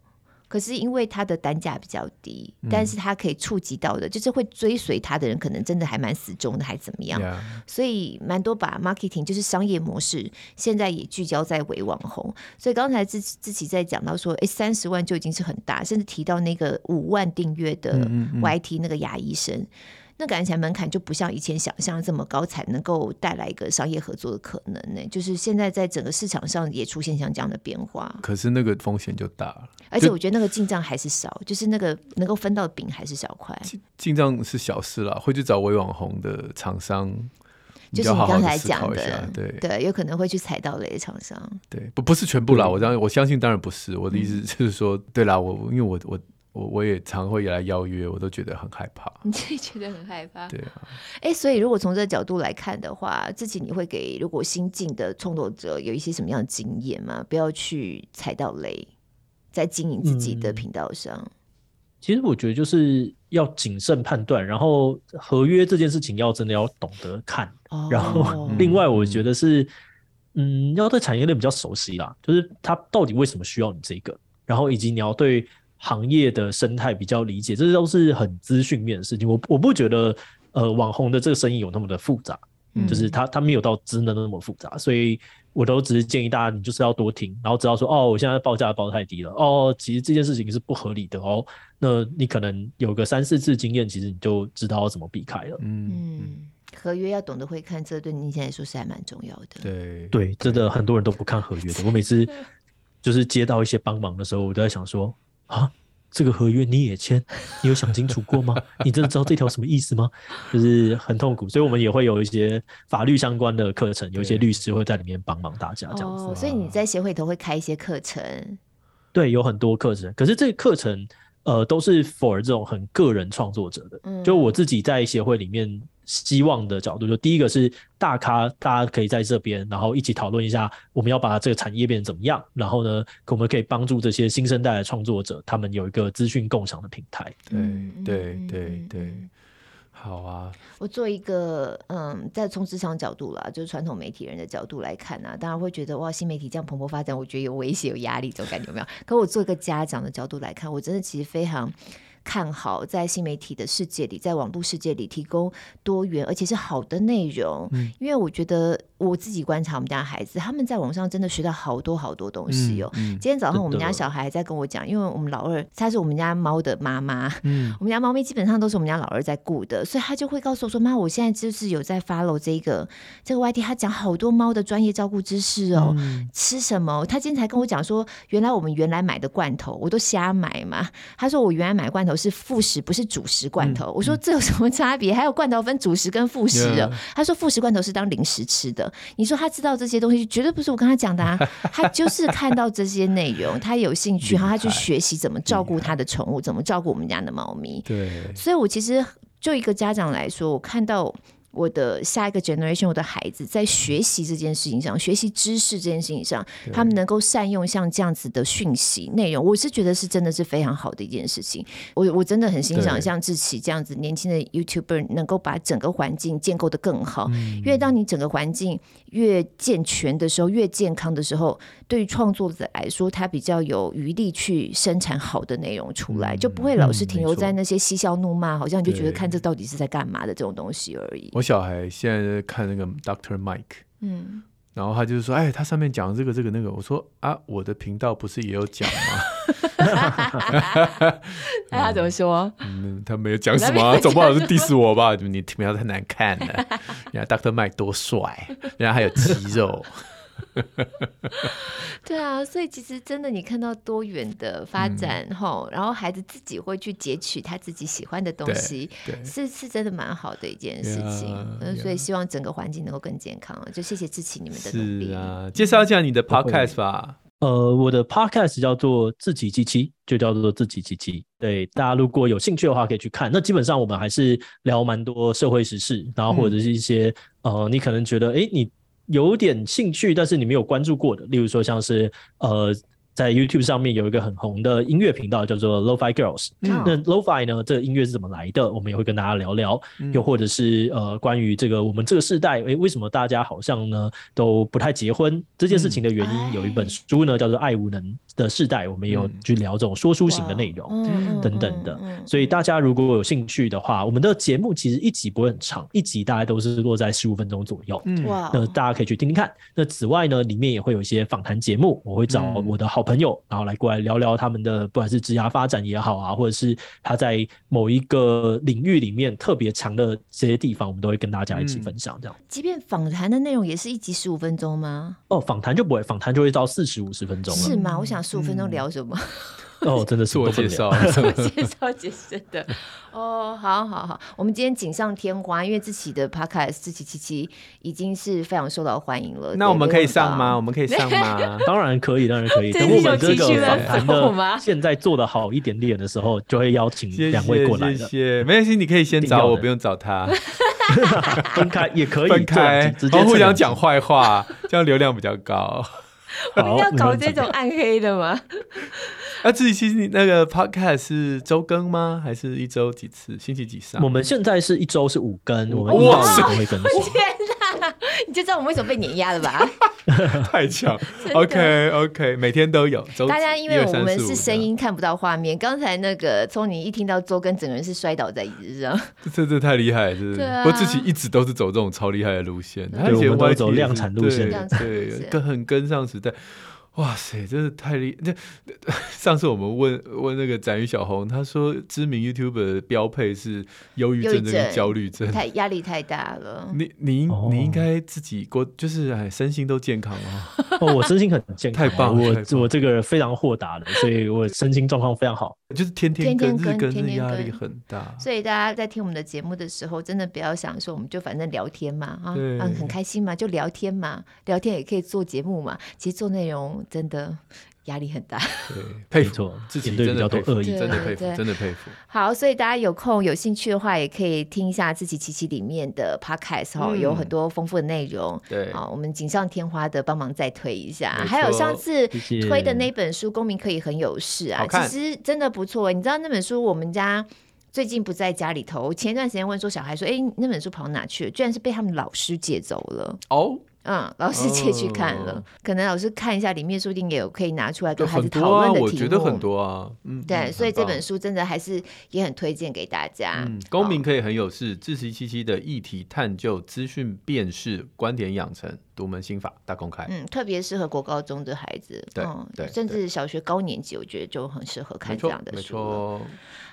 可是因为它的单价比较低，嗯、但是它可以触及到的，就是会追随他的人，可能真的还蛮死忠的，还怎么样.所以蛮多把 marketing 就是商业模式，现在也聚焦在伪网红。所以刚才自自己在讲到说，哎，三十万就已经是很大，甚至提到那个五万订阅的 YT 那个牙医生。嗯嗯嗯那感觉起来门槛就不像以前想象这么高，才能够带来一个商业合作的可能呢。就是现在在整个市场上也出现像这样的变化，可是那个风险就大了。而且我觉得那个进账还是少，就，是那个能够分到的饼还是小块。进账是小事啦，会去找微网红的厂商，就是你刚才讲的，对对，有可能会去踩到雷的厂商。对，不不是全部啦，我当我相信当然不是。我的意思就是说，嗯、对啦，我因为我我。我我也常会来邀约，我都觉得很害怕。你自己觉得很害怕？对啊。哎、欸，所以如果从这个角度来看的话，自己你会给如果新进的创作者有一些什么样的经验吗？不要去踩到雷，在经营自己的频道上、嗯。其实我觉得就是要谨慎判断，然后合约这件事情要真的要懂得看。哦、然后另外我觉得是，嗯，要对产业链比较熟悉啦，就是他到底为什么需要你这个，然后以及你要对。行业的生态比较理解，这都是很资讯面的事情。我我不觉得，呃，网红的这个生意有那么的复杂，嗯、就是他他没有到真的那么复杂，所以我都只是建议大家，你就是要多听，然后知道说，哦，我现在报价报太低了，哦，其实这件事情是不合理的哦。那你可能有个三四次经验，其实你就知道要怎么避开了。嗯，嗯，合约要懂得会看，这对你现在来说是还蛮重要的。对对，真的很多人都不看合约的。我每次就是接到一些帮忙的时候，我都在想说。啊，这个合约你也签？你有想清楚过吗？你真的知道这条什么意思吗？就是很痛苦，所以我们也会有一些法律相关的课程，有一些律师会在里面帮忙大家这样子。哦，所以你在协会头会开一些课程？对，有很多课程，可是这个课程呃都是 for 这种很个人创作者的。嗯，就我自己在协会里面希望的角度，就第一个是大咖，大家可以在这边，然后一起讨论一下我们要把这个产业变成怎么样，然后呢，我们可以帮助这些新生代的创作者，他们有一个资讯共享的平台。对对对对。好啊，我做一个嗯，在从职场角度啦，就是传统媒体人的角度来看啊，当然会觉得哇，新媒体这样蓬勃发展，我觉得有威胁、有压力，这种感觉有没有？可我做一个家长的角度来看，我真的其实非常看好在新媒体的世界里，在网络世界里提供多元而且是好的内容，嗯，因为我觉得。我自己观察我们家孩子，他们在网上真的学到好多好多东西哦。嗯嗯、今天早上我们家小孩在跟我讲，因为我们老二他是我们家猫的妈妈，嗯，我们家猫咪基本上都是我们家老二在顾的，所以他就会告诉我说：“妈，我现在就是有在 follow 这个这个 YT，他讲好多猫的专业照顾知识哦。嗯、吃什么？他今天才跟我讲说，原来我们原来买的罐头我都瞎买嘛。他说我原来买罐头是副食，不是主食罐头。嗯、我说这有什么差别？还有罐头分主食跟副食哦。他说副食罐头是当零食吃的。你说他知道这些东西，绝对不是我跟他讲的啊！他就是看到这些内容，他有兴趣，然后他去学习怎么照顾他的宠物，怎么照顾我们家的猫咪。对，所以我其实就一个家长来说，我看到。我的下一个 generation，我的孩子在学习这件事情上，学习知识这件事情上，他们能够善用像这样子的讯息内容，我是觉得是真的是非常好的一件事情。我我真的很欣赏像志奇这样子年轻的 YouTuber，能够把整个环境建构得更好。因为当你整个环境越健全的时候，越健康的时候，对于创作者来说，他比较有余力去生产好的内容出来，就不会老是停留在那些嬉笑怒骂，好像就觉得看这到底是在干嘛的这种东西而已。我小孩现在在看那个 Doctor Mike，嗯，然后他就是说，哎，他上面讲这个这个那个，我说啊，我的频道不是也有讲吗？那他怎么说？嗯，他没有讲什么，总不好是 diss 我吧？你频道太难看了，人家 Doctor Mike 多帅，人家还有肌肉。对啊，所以其实真的，你看到多元的发展后，嗯、然后孩子自己会去截取他自己喜欢的东西，是是真的蛮好的一件事情。Yeah, yeah. 所以希望整个环境能够更健康。就谢谢志奇你们的努力。啊，介绍一下你的 podcast 吧。呃，我的 podcast 叫做自己机器，就叫做自己机器。对，大家如果有兴趣的话，可以去看。那基本上我们还是聊蛮多社会时事，然后或者是一些、嗯、呃，你可能觉得，哎，你。有点兴趣，但是你没有关注过的，例如说像是呃，在 YouTube 上面有一个很红的音乐频道叫做 Lo-Fi Girls，嗯。那 Lo-Fi 呢，这个音乐是怎么来的？我们也会跟大家聊聊。嗯、又或者是呃，关于这个我们这个世代，诶，为什么大家好像呢都不太结婚这件事情的原因，有一本书呢叫做《爱无能》。的世代，我们也有去聊这种说书型的内容等等的，所以大家如果有兴趣的话，我们的节目其实一集不会很长，一集大概都是落在十五分钟左右。哇，那大家可以去听听看。那此外呢，里面也会有一些访谈节目，我会找我的好朋友，然后来过来聊聊他们的不管是职涯发展也好啊，或者是他在某一个领域里面特别强的这些地方，我们都会跟大家一起分享。这样，即便访谈的内容也是一集十五分钟吗？哦，访谈就不会，访谈就会到四十五十分钟了。是吗？我想。十五分钟聊什么？哦，真的是 我介绍，介绍解释的。哦，好好好，我们今天锦上添花，因为自己的 podcast 自己七七已经是非常受到欢迎了。那我们可以上吗？我们可以上吗？当然可以，当然可以。等我们这个访谈的现在做的好一点点的时候，就会邀请两位过来的。谢谢，没关系，你可以先找我，不用找他。分开也可以，分开，直接互相讲坏话，这样流量比较高。我们要搞这种暗黑的吗？那自己其实你那个 podcast 是周更吗？还是一周几次？星期几上？我们现在是一周是五更，我们一到五更会更新。你就知道我们为什么被碾压了吧？太强，OK OK，每天都有。大家因为我们是声音看不到画面，刚才那个聪你一听到周根，整个人是摔倒在椅子上。这这太厉害了，是不是？我自己一直都是走这种超厉害的路线，而且我们都走量产路线，对，跟很跟上时代。哇塞，真的太厉！那 上次我们问问那个展宇小红，他说知名 YouTuber 的标配是忧郁症跟焦虑症，太压力太大了。你你你应该自己过，就是哎，身心都健康啊！哦，我身心很健康，太棒了！我我这个人非常豁达的，所以我身心状况非常好。就是天天跟日更，压力很大。所以大家在听我们的节目的时候，真的不要想说我们就反正聊天嘛，啊，很开心嘛，就聊天嘛，聊天也可以做节目嘛。其实做内容。真的。压力很大，对，佩服，自己真的佩服，真的佩服，真的佩服。好，所以大家有空有兴趣的话，也可以听一下自己七七里面的 podcast 哈、嗯，有很多丰富的内容。对，好，我们锦上添花的帮忙再推一下。还有上次推的那本书《公民可以很有事》啊，其实真的不错。你知道那本书，我们家最近不在家里头。我前一段时间问说，小孩说：“哎、欸，那本书跑哪去了？”居然是被他们老师借走了。哦。嗯，老师借去看了，哦，可能老师看一下里面，说不定也有可以拿出来跟孩子讨论的题目。我觉得很多啊，嗯，对，所以这本书真的还是也很推荐给大家。嗯，公民可以很有事，自习七七的议题探究、资讯辨识、观点养成、独门心法大公开。嗯，特别适合国高中的孩子，对，嗯，对，甚至小学高年级，我觉得就很适合看这样的书。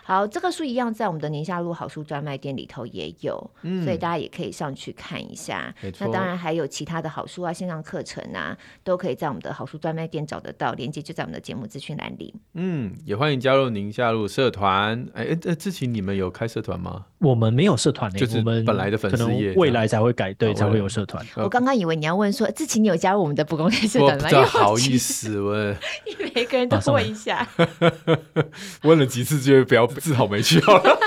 好，这个书一样在我们的宁夏路好书专卖店里头也有，嗯，所以大家也可以上去看一下。那当然还有其他的好书啊，线上课程啊，都可以在我们的好书专卖店找得到，链接就在我们的节目资讯栏里。嗯，也欢迎加入宁夏路社团。哎，呃，志祺你们有开社团吗？我们没有社团，就是我们本来的粉丝页，未来才会改，对，才会有社团。我刚刚以为你要问说，志祺你有加入我们的不公开社团吗？不好意思问，你每个人都问一下，问了几次就不要自讨没趣好了。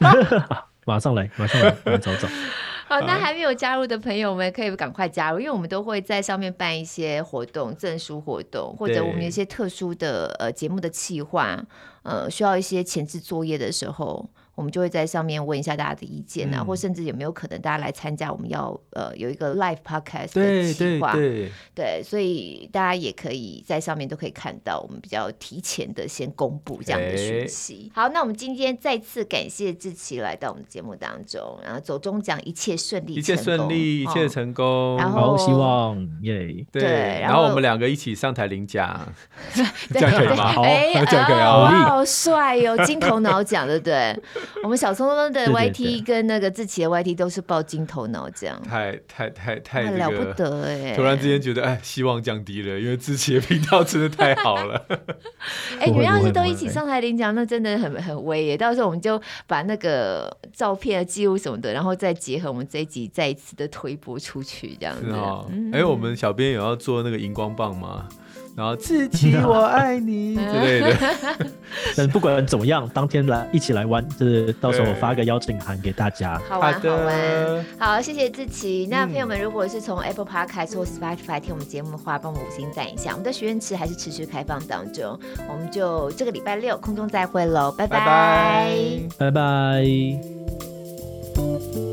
马上来，马上来，来找找。好，那还没有加入的朋友们可以赶快加入，因为我们都会在上面办一些活动、证书活动，或者我们有一些特殊的呃节目的企划，呃，需要一些前置作业的时候。我们就会在上面问一下大家的意见啊，嗯、或甚至有没有可能大家来参加？我们要呃有一个 live podcast 的计划，对，对，对，对，所以大家也可以在上面都可以看到我们比较提前的先公布这样的讯息。好，那我们今天再次感谢志奇来到我们的节目当中，然后走中奖一切顺利，一切顺利，一切成功，然后希望耶，对，然后我们两个一起上台领奖，这样可以吗？好，这样可以啊，好帅哟，金头脑奖，对不对？我们小松松的 YT 跟那个志奇的 YT 都是爆金头脑这样，太太太太、这个、了不得哎！突然之间觉得哎，希望降低了，因为志奇的频道真的太好了。哎，你们要是都一起上台领奖，那真的很很威耶！到时候我们就把那个照片、记录什么的，然后再结合我们这一集再一次的推播出去，这样子。哎、哦嗯，我们小编有要做那个荧光棒吗？然后志祺我爱你 之类的，但不管怎么样，当天来一起来玩，就是到时候我发个邀请函给大家，好玩好玩。好，谢谢志奇。那朋友们，如果是从 Apple Podcast 或 Spotify 听我们节目的话，帮我们五星赞一下。我们的许愿池还是持续开放当中，我们就这个礼拜六空中再会喽，拜拜，拜拜。拜拜。